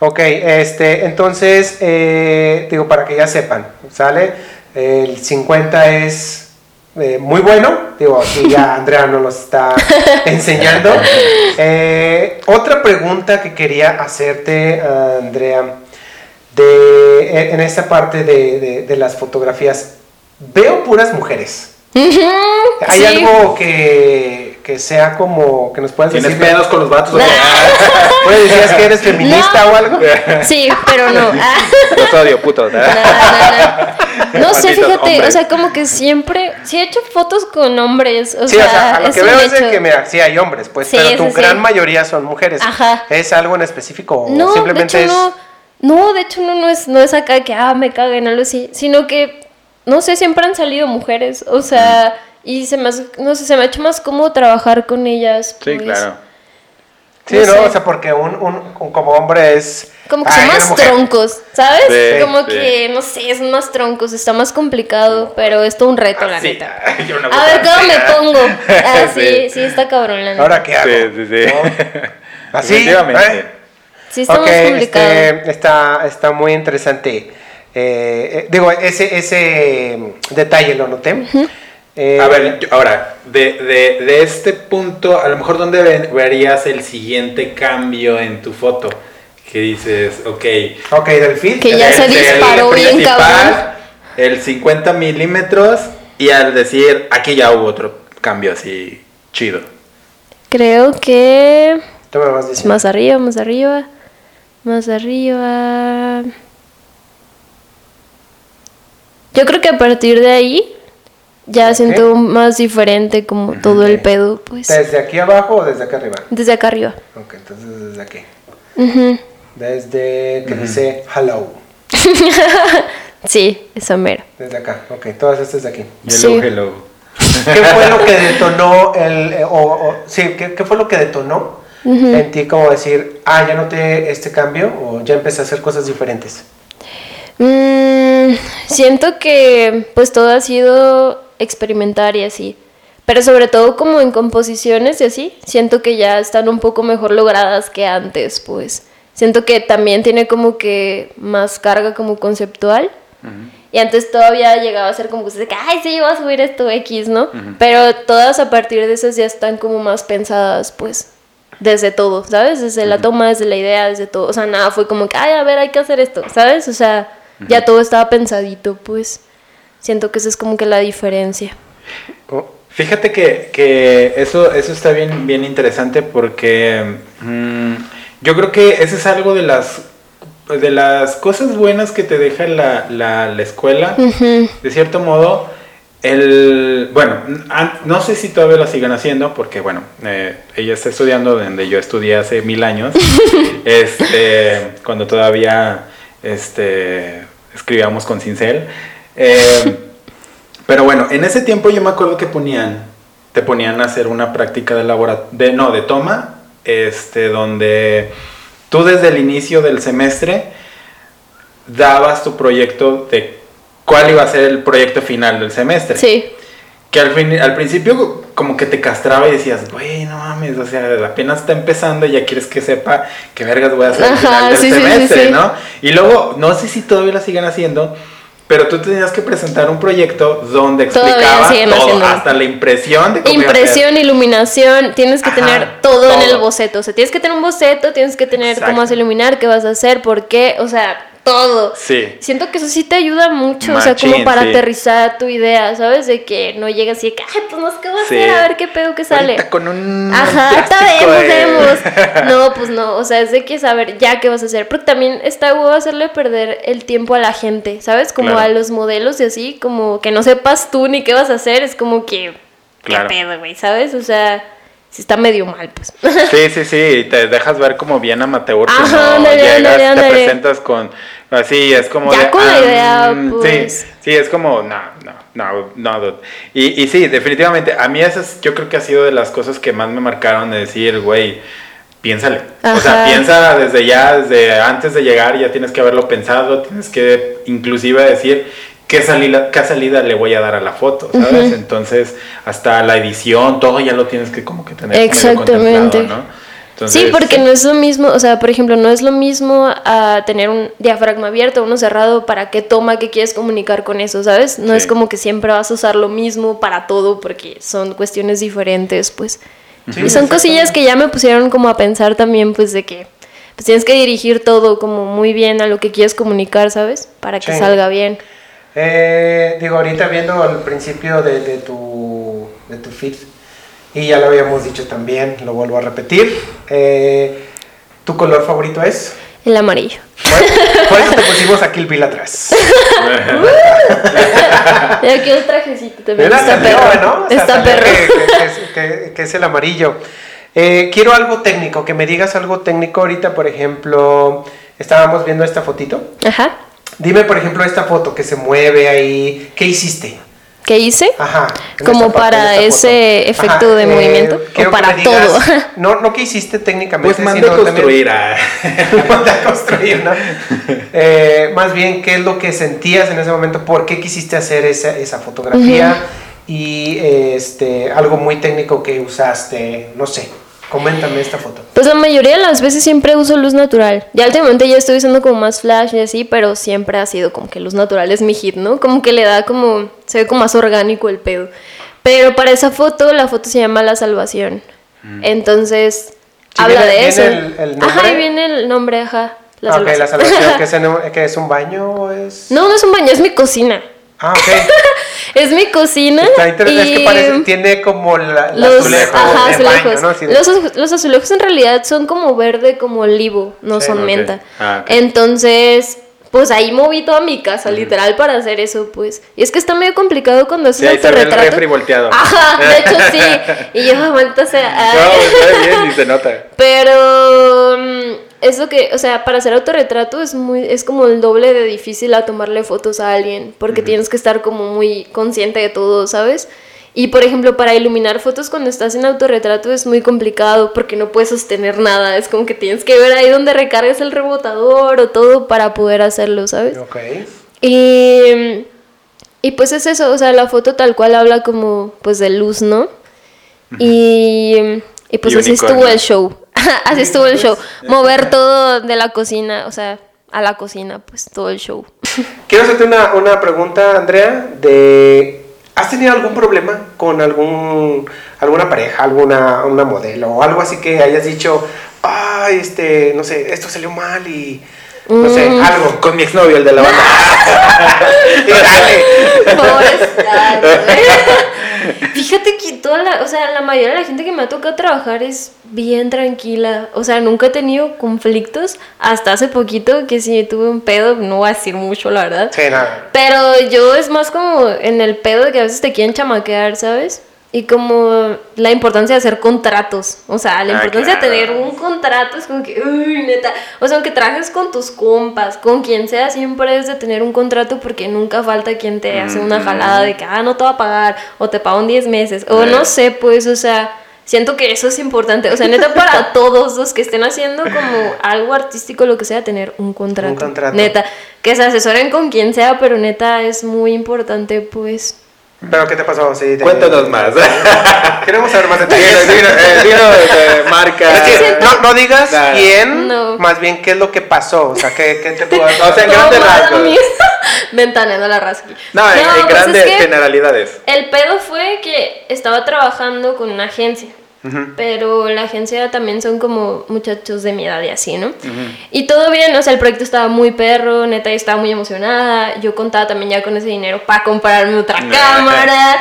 Ok, este, entonces, eh, digo, para que ya sepan, ¿sale? El 50 es eh, muy bueno, digo, aquí ya Andrea nos lo está enseñando. Eh, otra pregunta que quería hacerte, Andrea, de, en esta parte de, de- de las fotografías, veo puras mujeres. ¿Hay sí. algo que, que sea como, que nos puedas ¿Tienes decir? pedos con los vatos? ¿Puedes decir que eres feminista No. o algo? Sí, pero no. Ah. Los odio, putos. No, no, no. No sé, fíjate, hombres. o sea, como que siempre, sí he hecho fotos con hombres, o Sí, sea, o sea, a lo es que un veo es de hecho. que, mira, sí hay hombres, pues, Sí, pero tu sí, gran mayoría son mujeres. Ajá. ¿Es algo en específico o No, de simplemente hecho es...? no, no, de hecho no, no es, no es acá que, ah, me caguen, algo así, sino que, no sé, siempre han salido mujeres, o sea, y se me hace- no sé, se me ha hecho más cómodo trabajar con ellas. Sí, pues. claro. Sí, no no, sé. o sea, porque un, un- un- como hombre es... Como que Ay, son más mujer. troncos, ¿sabes? Sí, como sí. que, no sé, son más troncos, está más complicado, pero es todo un reto, la Sí. neta. Yo A ver, ¿cómo me pongo? Ah, sí, Sí. sí, está cabrón, la neta. ¿Ahora qué hago? Sí, sí, sí. ¿No? ¿Así? ¿Eh? Sí, está Ok, más complicado. este, está, está muy interesante. Eh, eh, digo, ese, ese mm, detalle lo noté. Eh, A ver, yo- ahora, de, de, de este punto, a lo mejor, ¿dónde ve- verías el siguiente cambio en tu foto? Que dices, ok. Ok, del feed. Que ya el- se el disparó bien principal, cabrón. El 50 milímetros, y al decir, aquí ya hubo otro cambio así chido. Creo que Tú me vas más arriba, más arriba, más arriba. Yo creo que a partir de ahí ya siento más diferente como todo el pedo, pues. ¿Desde aquí abajo o desde acá arriba? Desde acá arriba. Ok, entonces desde aquí. Desde que dice hello. Sí, esa mera. Desde acá. Ok, todas estas de aquí. Sí. Hello, hello. ¿Qué fue lo que detonó el. eh, o, o- sí, ¿qué, qué fue lo que detonó en ti como decir, ah, ya noté este cambio o ya empecé a hacer cosas diferentes? Mm, siento que pues todo ha sido experimentar y así. Pero sobre todo como en composiciones y así, siento que ya están un poco mejor logradas que antes, pues. Siento que también tiene como que más carga como conceptual. Y antes todavía llegaba a ser como que, ay, sí, yo voy a subir esto X, ¿no? Pero todas a partir de esas ya están como más pensadas, pues, desde todo, ¿sabes? Desde la toma, desde la idea, desde todo. O sea, nada, fue como que, ay, a ver, hay que hacer esto, ¿sabes? O sea, ya todo estaba pensadito, pues. Siento que esa es como que la diferencia. Oh, Fíjate que, que eso, eso está bien, bien interesante porque mm, yo creo que eso es algo de las, de las cosas buenas que te deja la, la, la escuela. De cierto modo, el, bueno, no sé si todavía lo siguen haciendo porque, bueno, eh, ella está estudiando donde yo estudié hace mil años, este, cuando todavía este, escribíamos con cincel. Eh, pero bueno, en ese tiempo yo me acuerdo que ponían, te ponían a hacer una práctica de laboratorio, de, no, de toma, este, donde tú desde el inicio del semestre dabas tu proyecto de cuál iba a ser el proyecto final del semestre. Sí. Que al, fin, al principio como que te castraba y decías, güey, no mames, o sea, apenas está empezando y ya quieres que sepa qué vergas voy a hacer al final del semestre, ¿no? Y luego, no sé si todavía la siguen haciendo, pero tú tenías que presentar un proyecto donde explicaba todo, hasta la impresión de cómo Impresión, iluminación, tienes que tener todo, en el boceto. O sea, tienes que tener un boceto, tienes que tener cómo vas a iluminar, qué vas a hacer, por qué, o sea, todo. Sí. Siento que eso sí te ayuda mucho, o sea, como para aterrizar tu idea, ¿sabes? De que no llegas y de que, ay, pues no sé qué va a hacer, a ver qué pedo que sale. con un. Ajá, ahorita vemos, vemos. No, pues no, o sea, es de que saber ya qué vas a hacer. Porque también está huevo hacerle perder el tiempo a la gente, ¿sabes? Como a los modelos y así, como que no sepas tú ni qué vas a hacer, es como que. ¿Qué pedo, güey? ¿Sabes? O sea si está medio mal, pues. Sí, sí, sí, te dejas ver como bien amateur, Ajá, no llegas, te presentas con, así, es como... Ya con la idea, pues. Sí, sí, es como, no, no, no, no, y, y sí, definitivamente, a mí esas yo creo que ha sido de las cosas que más me marcaron de decir, güey, piénsale. O sea, piensa desde ya, desde antes de llegar, ya tienes que haberlo pensado, tienes que inclusive decir, qué salida, qué salida le voy a dar a la foto, ¿sabes? Entonces, hasta la edición, todo ya lo tienes que como que tener Exactamente. ¿no? sí, porque no es lo mismo, o sea, por ejemplo, no es lo mismo a tener un diafragma abierto, uno cerrado, para qué toma, qué quieres comunicar con eso, ¿sabes? No es como que siempre vas a usar lo mismo para todo, porque son cuestiones diferentes, pues. y son cosillas que ya me pusieron como a pensar también, pues, de que pues, tienes que dirigir todo como muy bien a lo que quieres comunicar, ¿sabes? Para que salga bien. Eh, digo, ahorita viendo el principio de, de, tu, de tu feed, y ya lo habíamos dicho también, lo vuelvo a repetir, eh, ¿tu color favorito es? El amarillo. por eso te pusimos aquí el Bill atrás. y aquí el trajecito también. Está perro. Está perro. Que, que, es, el amarillo. Eh, quiero algo técnico, que me digas algo técnico ahorita, por ejemplo, estábamos viendo esta fotito. Ajá. Dime, por ejemplo, esta foto que se mueve ahí, ¿qué hiciste? ¿Qué hice? Ajá. Como para ese efecto de eh, movimiento. O para todo. No, no que hiciste técnicamente. Pues mandé a construir. A... a construir, ¿no? Eh, más bien, ¿qué es lo que sentías en ese momento? ¿Por qué quisiste hacer esa, esa fotografía? Y este, algo muy técnico que usaste, no sé. Coméntame esta foto. Pues la mayoría de las veces siempre uso luz natural. Ya últimamente ya estoy usando como más flash y así, pero siempre ha sido como que luz natural es mi hit, ¿no? Como que le da como, se ve como más orgánico el pedo. Pero para esa foto, la foto se llama La Salvación. Mm. Entonces, habla de eso. El, el nombre? Ajá, ahí viene el nombre, ajá. La salvación. la salvación, ¿que es, que es un baño o es...? No, no es un baño, es mi cocina. Ah, ok. es mi cocina. Está interesante, y... es que parece, tiene como la, los azulejos. Ajá, azulejos. Baño, ¿no? los, azulejos en realidad son como verde, como olivo, no son menta. Ah, Entonces, pues ahí moví toda mi casa, literal, para hacer eso, pues. Y es que está medio complicado cuando haces sí, el retrato. refri volteado. Ajá, de hecho sí. Y yo, maldita sea. No, está bien, y se nota. Pero mm, es lo que, o sea, para hacer autorretrato es muy, es como el doble de difícil a tomarle fotos a alguien, porque tienes que estar como muy consciente de todo, ¿sabes? Y por ejemplo, para iluminar fotos cuando estás en autorretrato es muy complicado porque no puedes sostener nada. Es como que tienes que ver ahí donde recargas el rebotador o todo para poder hacerlo, ¿sabes? Ok. Y, y pues es eso, o sea, la foto tal cual habla como pues de luz, ¿no? Y, y pues así estuvo el show. Así estuvo el show. Mover todo de la cocina, o sea, a la cocina, pues todo el show. Quiero hacerte una, una pregunta, Andrea, de... ¿Has tenido algún problema con algún, alguna pareja, alguna una modelo o algo así que hayas dicho, ay, este, no sé, esto salió mal y... No sé, mm. algo. Con mi exnovio, el de la banda. Fíjate que toda la, o sea, la mayoría de la gente que me ha tocado trabajar es bien tranquila. O sea, nunca he tenido conflictos. Hasta hace poquito que sí tuve un pedo, no voy a decir mucho, la verdad. Sí, nada. Pero yo es más como en el pedo de que a veces te quieren chamaquear, ¿sabes? Y como la importancia de hacer contratos. O sea, la ah, importancia de tener un contrato es como que, uy, neta. O sea, aunque trabajes con tus compas, con quien sea, siempre es de tener un contrato porque nunca falta quien te hace una jalada de que, ah, no te va a pagar, o te pago en 10 meses, o no sé, pues, o sea, siento que eso es importante. O sea, neta, para todos los que estén haciendo como algo artístico, lo que sea, tener un contrato. Un contrato. Neta, que se asesoren con quien sea, pero neta es muy importante, pues ¿Pero qué te pasó? Sí, te- Cuéntanos más. Queremos saber más detalles. dino, eh, marca. Es que no, no digas Nada. quién, No. más bien qué es lo que pasó. O sea, qué, qué te pudo O sea, en grandes rasgos. Ventaneando la rasca. No, en, en pues grandes es que generalidades. El pedo fue que estaba trabajando con una agencia. Pero la agencia también son como muchachos de mi edad y así, ¿no? Y todo bien, o sea, el proyecto estaba muy perro, neta, yo estaba muy emocionada. Yo contaba también ya con ese dinero para comprarme otra cámara.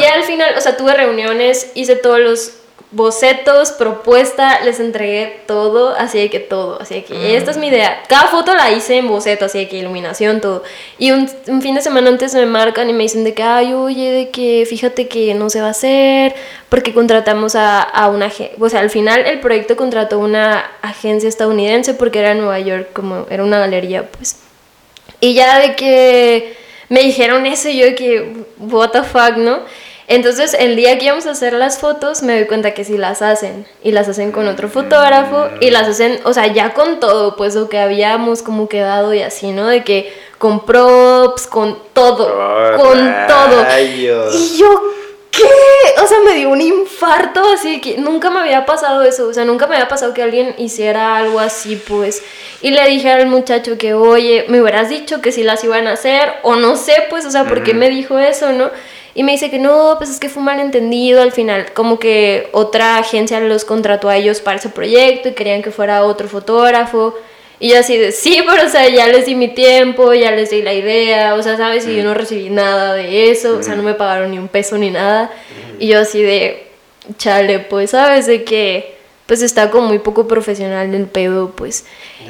y al final, o sea, tuve reuniones, hice todos los bocetos, propuesta, les entregué todo, así de que todo, así de que esta es mi idea. Cada foto la hice en boceto, así de que iluminación, todo. Y un, un fin de semana antes me marcan y me dicen de que, ay, oye, de que fíjate que no se va a hacer, porque contratamos a, a una agencia, o sea, al final el proyecto contrató una agencia estadounidense porque era en Nueva York, como era una galería, pues. Y ya de que me dijeron eso, yo de que, what the fuck, ¿no? Entonces, el día que íbamos a hacer las fotos, me doy cuenta que sí las hacen. Y las hacen con otro fotógrafo. Y las hacen, o sea, ya con todo, pues lo que habíamos como quedado y así, ¿no? De que con props, con todo. Oh, con todo. rayos. Y yo, ¿qué? O sea, me dio un infarto así que nunca me había pasado eso. O sea, nunca me había pasado que alguien hiciera algo así, pues. Y le dije al muchacho que, oye, me hubieras dicho que si las iban a hacer, o no sé, pues, o sea, ¿por qué me dijo eso, no? Y me dice que no, pues es que fue un malentendido al final. Como que otra agencia los contrató a ellos para ese proyecto y querían que fuera otro fotógrafo. Y yo así de, sí, pero o sea, ya les di mi tiempo, ya les di la idea, o sea, ¿sabes? Y yo no recibí nada de eso, o sea, no me pagaron ni un peso ni nada. Y yo así de, chale, pues, ¿sabes? De que, pues está como muy poco profesional el pedo, pues.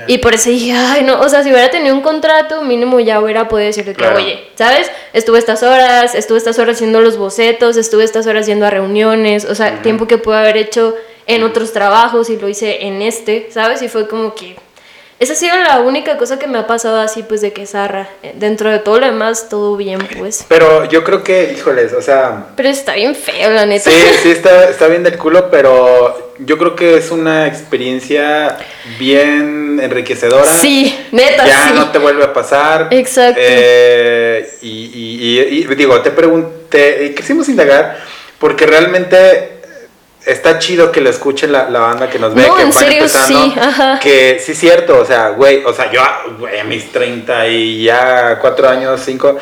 Y por eso dije, ay, no, o sea, si hubiera tenido un contrato, mínimo ya hubiera podido decirle que, Claro. oye, ¿sabes? Estuve estas horas, estuve estas horas haciendo los bocetos, estuve estas horas yendo a reuniones, o sea, tiempo que pude haber hecho en otros trabajos y lo hice en este, ¿sabes? Y fue como que... Esa ha sido la única cosa que me ha pasado así, pues, de que zarra. Dentro de todo lo demás, todo bien, pues. Pero yo creo que, híjoles, o sea, Pero está bien feo, la neta. Sí, sí, está, está bien del culo, pero yo creo que es una experiencia bien enriquecedora. Sí, neta, Ya sí. no te vuelve a pasar. Exacto. Eh, y, y- y- y digo, te pregunté, y quisimos indagar, porque realmente está chido que lo escuche la, la banda que nos ve, No, que en serio, empezando. sí, ajá. Que sí es cierto, o sea, güey, o sea, yo, güey, a mis 30 y ya 4 años, 5,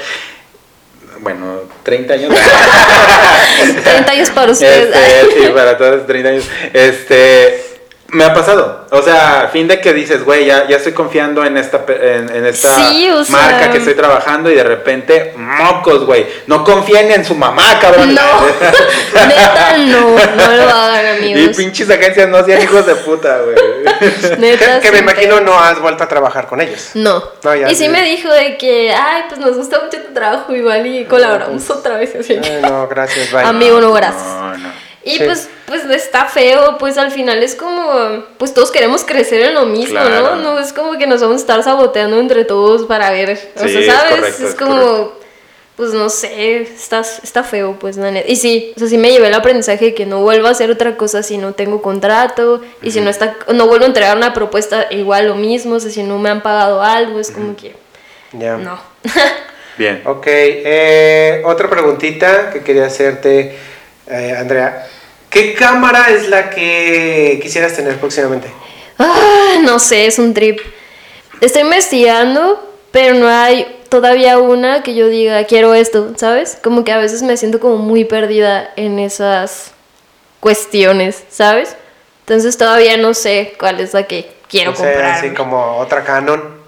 bueno, 30 años. 30 años para ustedes. Este, sí, para todos 30 años. Este, me ha pasado. O sea, a fin de que dices, güey, ya, ya estoy confiando en esta, pe- en, en esta Sí, o sea- marca que estoy trabajando y de repente, mocos, güey. No confíen en su mamá, cabrón. No, neta, no, no lo hagan, Y amigos. pinches agencias no sean hijos de puta, güey. Neta, Que, que me sí. imagino no has vuelto a trabajar con ellos. No. No, ya y sí me dijo de que, ay, pues nos gusta mucho tu trabajo igual y colaboramos otra vez. Así que, Ay, no, gracias, bye. amigo, no, gracias. No, no. Y Sí. pues, pues está feo, pues al final es como, pues todos queremos crecer en lo mismo, Claro. ¿no? No es como que nos vamos a estar saboteando entre todos para ver, o Sí, sea, es ¿sabes? correcto, es como, correcto. pues no sé, está, está feo, pues la neta. Y sí, o sea, sí me llevé el aprendizaje de que no vuelvo a hacer otra cosa si no tengo contrato y si no está, no vuelvo a entregar una propuesta igual lo mismo, o sea, si no me han pagado algo, es como que, Ya. no. Bien. Ok, eh, otra preguntita que quería hacerte, eh, Andrea. ¿Qué cámara es la que quisieras tener próximamente? Ah, no sé, es un trip. Estoy investigando, pero no hay todavía una que yo diga, quiero esto, ¿sabes? Como que a veces me siento como muy perdida en esas cuestiones, ¿sabes? Entonces todavía no sé cuál es la que quiero No sé, comprar. así como otra Canon.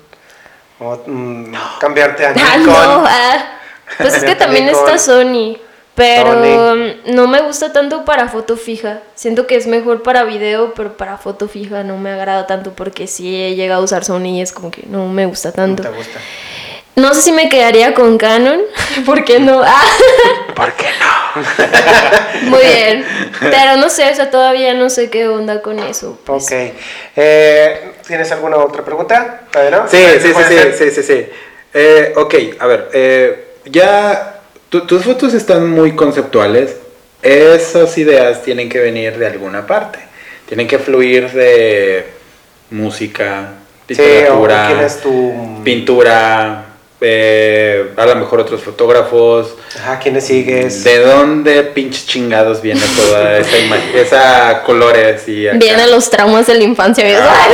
O, mm, cambiarte a Ah, Nikon. no, ah. Pues es que también está Sony. Pero no me gusta tanto para foto fija. Siento que es mejor para video, pero para foto fija no me agrada tanto porque sí he llegado a usar Sony y es como que no me gusta No tanto. te gusta. No sé si me quedaría con Canon. ¿Por qué no? Ah, ¿Por qué no? muy bien. Pero no sé, o sea, todavía no sé qué onda con eso. pues. Ok. Eh, ¿Tienes alguna otra pregunta? Sí, sí, sí, ¿Puede sí, sí, sí, sí. Eh, ok, a ver, eh, ya tu- tus fotos están muy conceptuales. Esas ideas tienen que venir de alguna parte. Tienen que fluir de música, Sí, o literatura, tu... pintura, eh, a lo mejor otros fotógrafos. Ajá, ¿quiénes sigues? ¿De dónde pinches chingados viene toda esa imagen, esa colores y acá? Vienen los traumas de la infancia. ¿ves? Ah,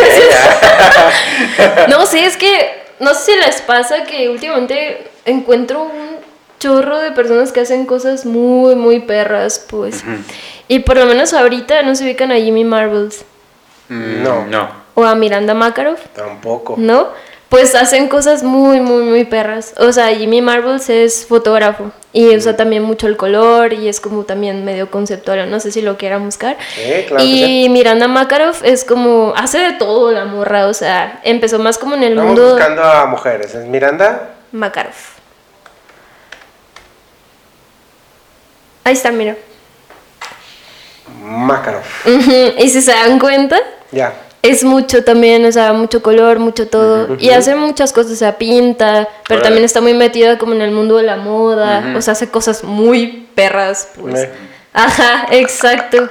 no, sí, es que no sé si les pasa que últimamente encuentro un chorro de personas que hacen cosas muy, muy perras, pues. Y por lo menos ahorita no se ubican a Jimmy Marbles Mm, No. No. o a Miranda Makarov, Tampoco. ¿no? Pues hacen cosas muy, muy, muy perras. O sea, Jimmy Marbles es fotógrafo y usa también mucho el color y es como también medio conceptual. No sé si lo quieran buscar. Sí, claro que y sí. Miranda Makarov es como, hace de todo la morra. O sea, empezó más como en el Estamos mundo. buscando a mujeres. ¿Es Miranda? Makarov. Ahí está, mira. Makarov. Ujú, Y si se dan cuenta, Ya. es mucho también, o sea, mucho color, mucho todo. Y hace muchas cosas, o sea, pinta, pero también está muy metida como en el mundo de la moda. O sea, hace cosas muy perras, pues. Ajá, exacto.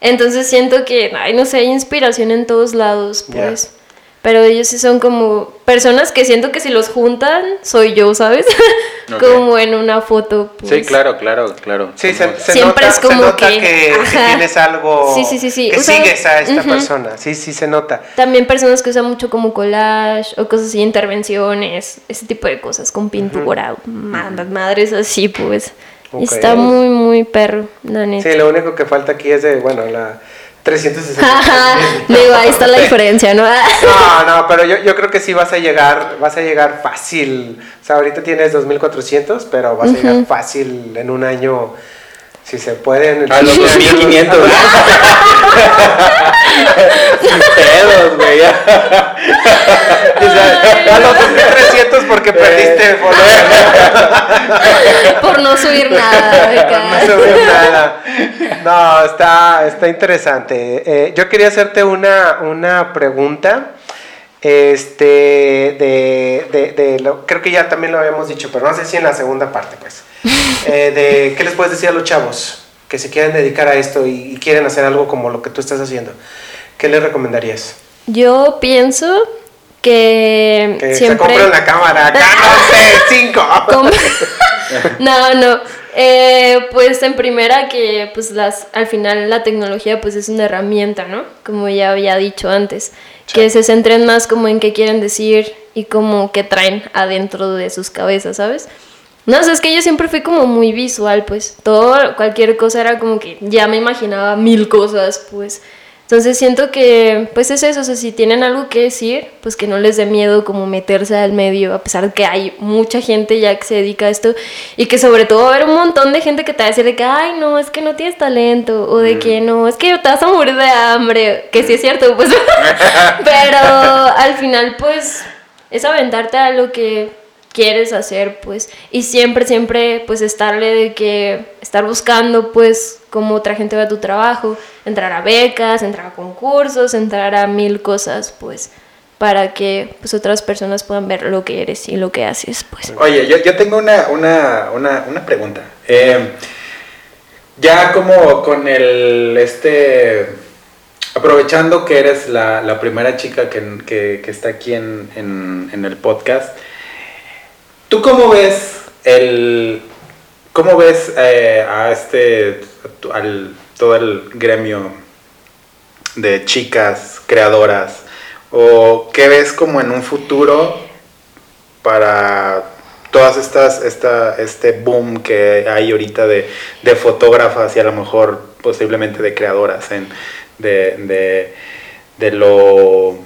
Entonces siento que, ay, no sé, hay inspiración en todos lados, pues. Pero ellos sí son como personas que siento que si los juntan, soy yo, ¿sabes? Como en una foto, pues. Sí, claro, claro, claro. Sí, se, se Siempre nota, es como se nota que- que, si tienes algo Sí, sí, sí, sí. que O sea, sigues a esta persona. Sí, sí se nota. También personas que usan mucho como collage o cosas así, intervenciones, ese tipo de cosas con pintura, ma- madres así, pues. Está muy, muy perro, la neta. Sí, lo único que falta aquí es de, bueno, la 360. Ajá, Digo, ahí está la diferencia, ¿no? No, no, pero yo, yo creo que sí vas a llegar, vas a llegar fácil. O sea, ahorita tienes 2400, pero vas a llegar fácil en un año, si se pueden. A los 2500. ¿No? Sin pedos, güey. A los 2300 porque perdiste followers. Por no subir nada. No ve nada. No, está, está interesante. Eh, yo quería hacerte una, una pregunta. Este, de, de, de lo- creo que ya también lo habíamos dicho, pero no sé si en la segunda parte, pues. Eh, de, ¿Qué les puedes decir a los chavos que se quieren dedicar a esto y, y quieren hacer algo como lo que tú estás haciendo? ¿Qué les recomendarías? Yo pienso que, Que se siempre... compren la cámara Canon C5. Com- no, no. Eh, pues en primera que pues las al final la tecnología pues es una herramienta, ¿no? Como ya había dicho antes, que se centren más como en qué quieren decir y como qué traen adentro de sus cabezas, ¿sabes? No, o sea, es que yo siempre fui como muy visual, pues. Todo, cualquier cosa era como que ya me imaginaba mil cosas, pues. Entonces siento que, pues es eso, o sea, si tienen algo que decir, pues que no les dé miedo como meterse al medio, a pesar de que hay mucha gente ya que se dedica a esto y que sobre todo va a haber un montón de gente que te va a decir de que, ay, no, es que no tienes talento, o de que no, es que te vas a morir de hambre, que sí es cierto, pues, pero al final, pues, es aventarte a lo que quieres hacer, pues, y siempre, siempre, pues, estarle de que, estar buscando, pues, cómo otra gente ve tu trabajo, entrar a becas, entrar a concursos, entrar a mil cosas, pues, para que, pues, otras personas puedan ver lo que eres y lo que haces, pues. Oye, yo, yo tengo una, una, una, una pregunta. Eh, ya como con el, este, aprovechando que eres la, primera chica que, que- está aquí en- en el podcast, ¿tú cómo ves el, cómo ves eh, a este, al, todo el gremio de chicas creadoras? ¿O qué ves como en un futuro para todas estas, esta, este boom que hay ahorita de, de fotógrafas y a lo mejor posiblemente de creadoras en, de, de, de lo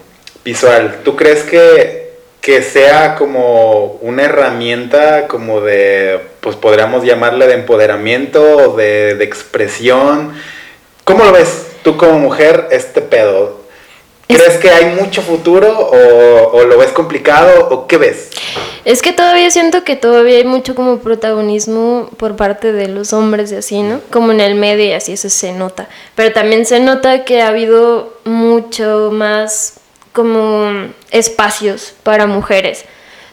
visual? ¿Tú crees que, que sea como una herramienta como de, pues podríamos llamarle de empoderamiento o de, de expresión? ¿Cómo lo ves tú como mujer este pedo? ¿Crees que hay mucho futuro o, o lo ves complicado o qué ves? Es que todavía siento que todavía hay mucho como protagonismo por parte de los hombres y así, ¿no? Como en el medio y así, eso se nota. Pero también se nota que ha habido mucho más como espacios para mujeres.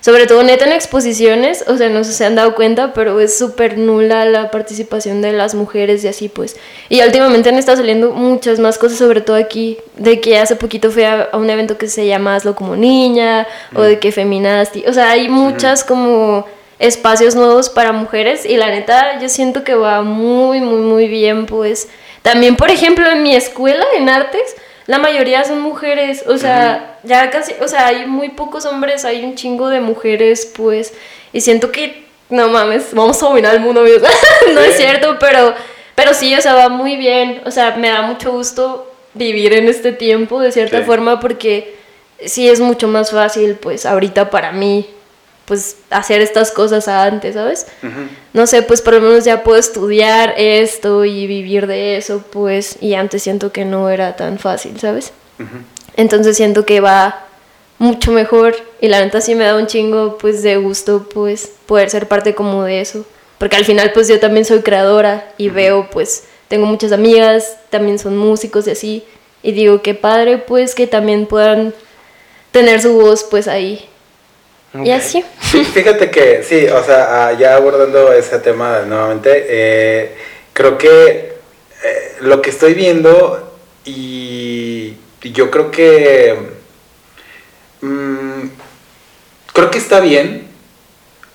Sobre todo neta en exposiciones, o sea, no sé si se han dado cuenta, pero es súper nula la participación de las mujeres y así pues. Y últimamente han estado saliendo muchas más cosas, sobre todo aquí, de que hace poquito fui a, un evento que se llama Hazlo como niña, o de mm. que feminasti, o sea, hay muchas como espacios nuevos para mujeres y la neta yo siento que va muy, muy, muy bien pues. También, por ejemplo, en mi escuela en artes, la mayoría son mujeres, o sea, ya casi, o sea, hay muy pocos hombres, hay un chingo de mujeres, pues, y siento que, no mames, vamos a dominar el mundo, no es cierto, pero, pero sí, o sea, va muy bien, o sea, me da mucho gusto vivir en este tiempo, de cierta forma, porque sí es mucho más fácil, pues, ahorita para mí, pues hacer estas cosas antes, ¿sabes? No sé, pues por lo menos ya puedo estudiar esto y vivir de eso, pues, y antes siento que no era tan fácil, ¿sabes? Entonces siento que va mucho mejor y la neta sí me da un chingo, pues, de gusto, pues, poder ser parte como de eso. Porque al final, pues, yo también soy creadora y veo, pues, tengo muchas amigas, también son músicos y así, y digo, qué padre, pues, que también puedan tener su voz, pues, ahí y así. fíjate que sí, o sea, ah, ya abordando ese tema nuevamente, eh, creo que eh, lo que estoy viendo y, yo creo que mm, creo que está bien.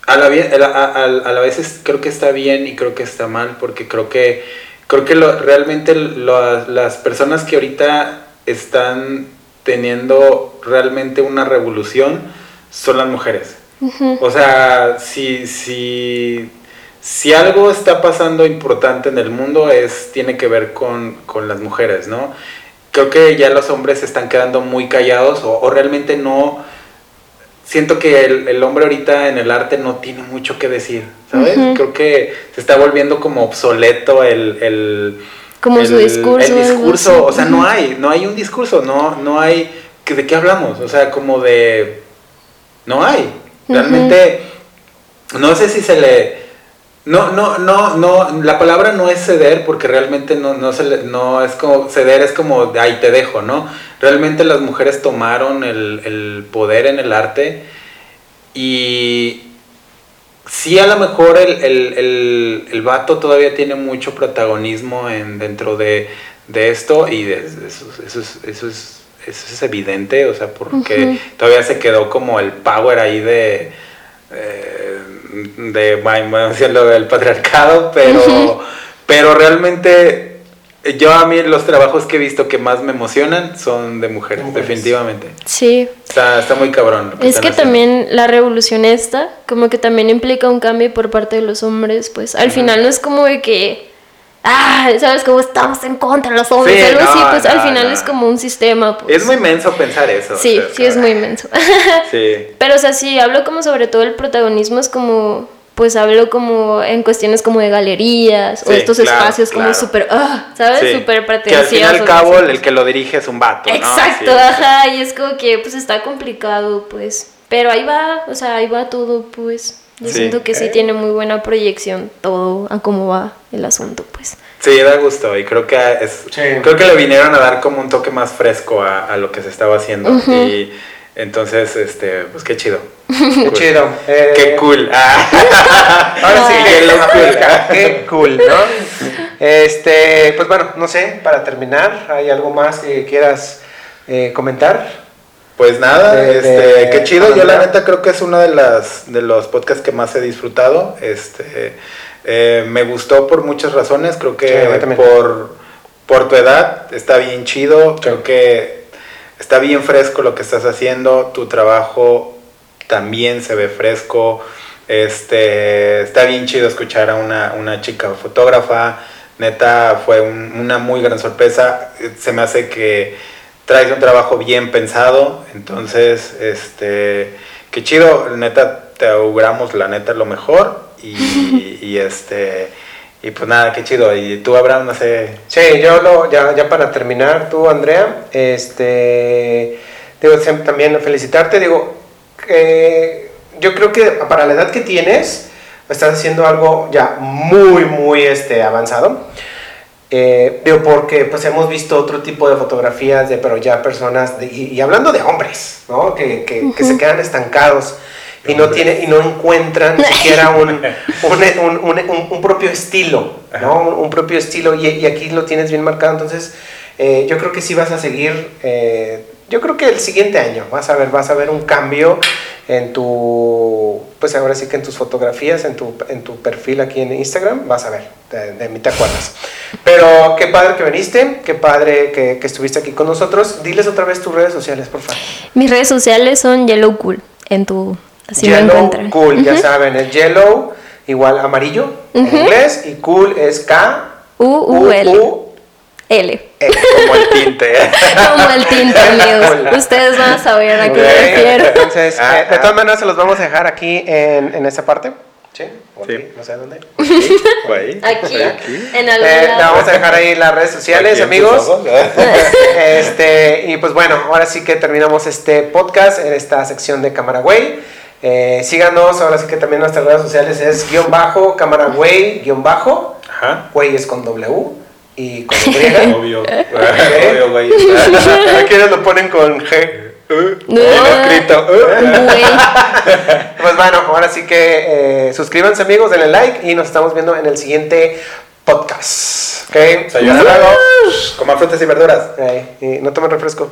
A la, a, a, la vez creo que está bien y creo que está mal porque creo que creo que lo, realmente las personas que ahorita están teniendo realmente una revolución son las mujeres. O sea, si, si, si algo está pasando importante en el mundo es, tiene que ver con, las mujeres, ¿no? Creo que ya los hombres se están quedando muy callados o, realmente no... Siento que el, hombre ahorita en el arte no tiene mucho que decir, ¿sabes? Creo que se está volviendo como obsoleto el... como su discurso. El discurso, o sea, no hay, no hay un discurso, no, no hay... ¿De qué hablamos? O sea, como de no hay. Realmente, no sé si se le... No, no, no, no, la palabra no es ceder porque realmente no, no, se le, no es como, ceder es como, ahí te dejo, ¿no? Realmente las mujeres tomaron el, poder en el arte y sí a lo mejor el, el, el, vato todavía tiene mucho protagonismo en, dentro de, esto y eso, eso, es, eso es eso es evidente, o sea, porque todavía se quedó como el power ahí de, eh, de bueno, decirlo del patriarcado, pero, pero realmente yo a mí los trabajos que he visto que más me emocionan son de mujeres, definitivamente. Sí. Está, está muy cabrón. es que también la revolución esta, como que también implica un cambio por parte de los hombres, pues al final no es como de que ah, ¿sabes? cómo estamos en contra de los hombres, algo así, pues al final es como un sistema. Pues. Es muy inmenso pensar eso. Sí, sí, es muy inmenso. sí. Pero, o sea, sí, hablo como sobre todo el protagonismo, es como, pues hablo como en cuestiones como de galerías o estos espacios como súper, ah, ¿sabes? Súper pretenciosos. Que al fin y al cabo el que lo dirige es un vato, Exacto, ajá, y es como que pues está complicado, pues. Pero ahí va, o sea, ahí va todo, pues. Yo siento que sí tiene muy buena proyección todo a cómo va el asunto, pues. Sí, da gusto y creo que es, creo que le vinieron a dar como un toque más fresco a, lo que se estaba haciendo y entonces, este, pues qué chido. Qué chido. Eh, qué cool. Ah. Ahora sí, qué, cool. qué cool, ¿no? Este, pues bueno, no sé, para terminar, ¿hay algo más que quieras eh, comentar? Pues nada, este, qué chido. Yo la neta creo que es uno de las de los podcasts que más he disfrutado. Este, eh, me gustó por muchas razones. Creo que por, por tu edad está bien chido. Creo que está bien fresco lo que estás haciendo. Tu trabajo también se ve fresco. Este, está bien chido escuchar a una, una chica fotógrafa. Neta, fue una muy gran sorpresa. Se me hace que traes un trabajo bien pensado, entonces, este, qué chido, neta, te auguramos la neta lo mejor y, este, y pues nada, qué chido, y tú Abraham, no sé. Sí, yo lo, ya, ya para terminar, tú Andrea, este, digo, también felicitarte, digo, yo creo que para la edad que tienes, estás haciendo algo ya muy, muy este, avanzado. Eh, porque pues hemos visto otro tipo de fotografías de, pero ya personas, y, hablando de hombres, ¿no? Que, que, se quedan estancados. y no tiene y no encuentran ni siquiera un, un, un, un propio estilo, ¿no? Un, propio estilo y, y, aquí lo tienes bien marcado, entonces eh, yo creo que sí vas a seguir, eh, yo creo que el siguiente año vas a ver, vas a ver un cambio en tu, pues ahora sí que en tus fotografías, en tu, en tu perfil aquí en Instagram, vas a ver, de, de mí te acuerdas. Pero qué padre que viniste, qué padre que, que, estuviste aquí con nosotros. Diles otra vez tus redes sociales, por favor. Mis redes sociales son Yellow Cool, en tu, así Yellow me encuentran. Cool, uh -huh. ya saben, es Yellow igual amarillo uh -huh. en inglés y Cool es K U U L. U, L. L. Como el tinte. Como el tinte, amigos. Ustedes van a saber a qué me refiero. Entonces, eh, de todas maneras, se los vamos a dejar aquí en, en esta parte. ¿Sí? ¿O Sí. No sé dónde. Ahí. Aquí, Aquí. en algún Eh, le lado. vamos a dejar ahí las redes sociales, Aquí amigos. Este, y pues bueno, ahora sí que terminamos este podcast en esta sección de Cámara Güey. Eh, síganos, ahora sí que también nuestras redes sociales es guion bajo, cámara güey, guion bajo, Ajá. güey es con W y con Y. Obvio. Obvio, güey. Aquí lo ponen con G. No. Bien escrito. Güey. Pues bueno, ahora sí que eh, suscríbanse amigos, denle like y nos estamos viendo en el siguiente podcast. ¿Ok? Hasta luego. Coman frutas y verduras. Y no tomen refresco.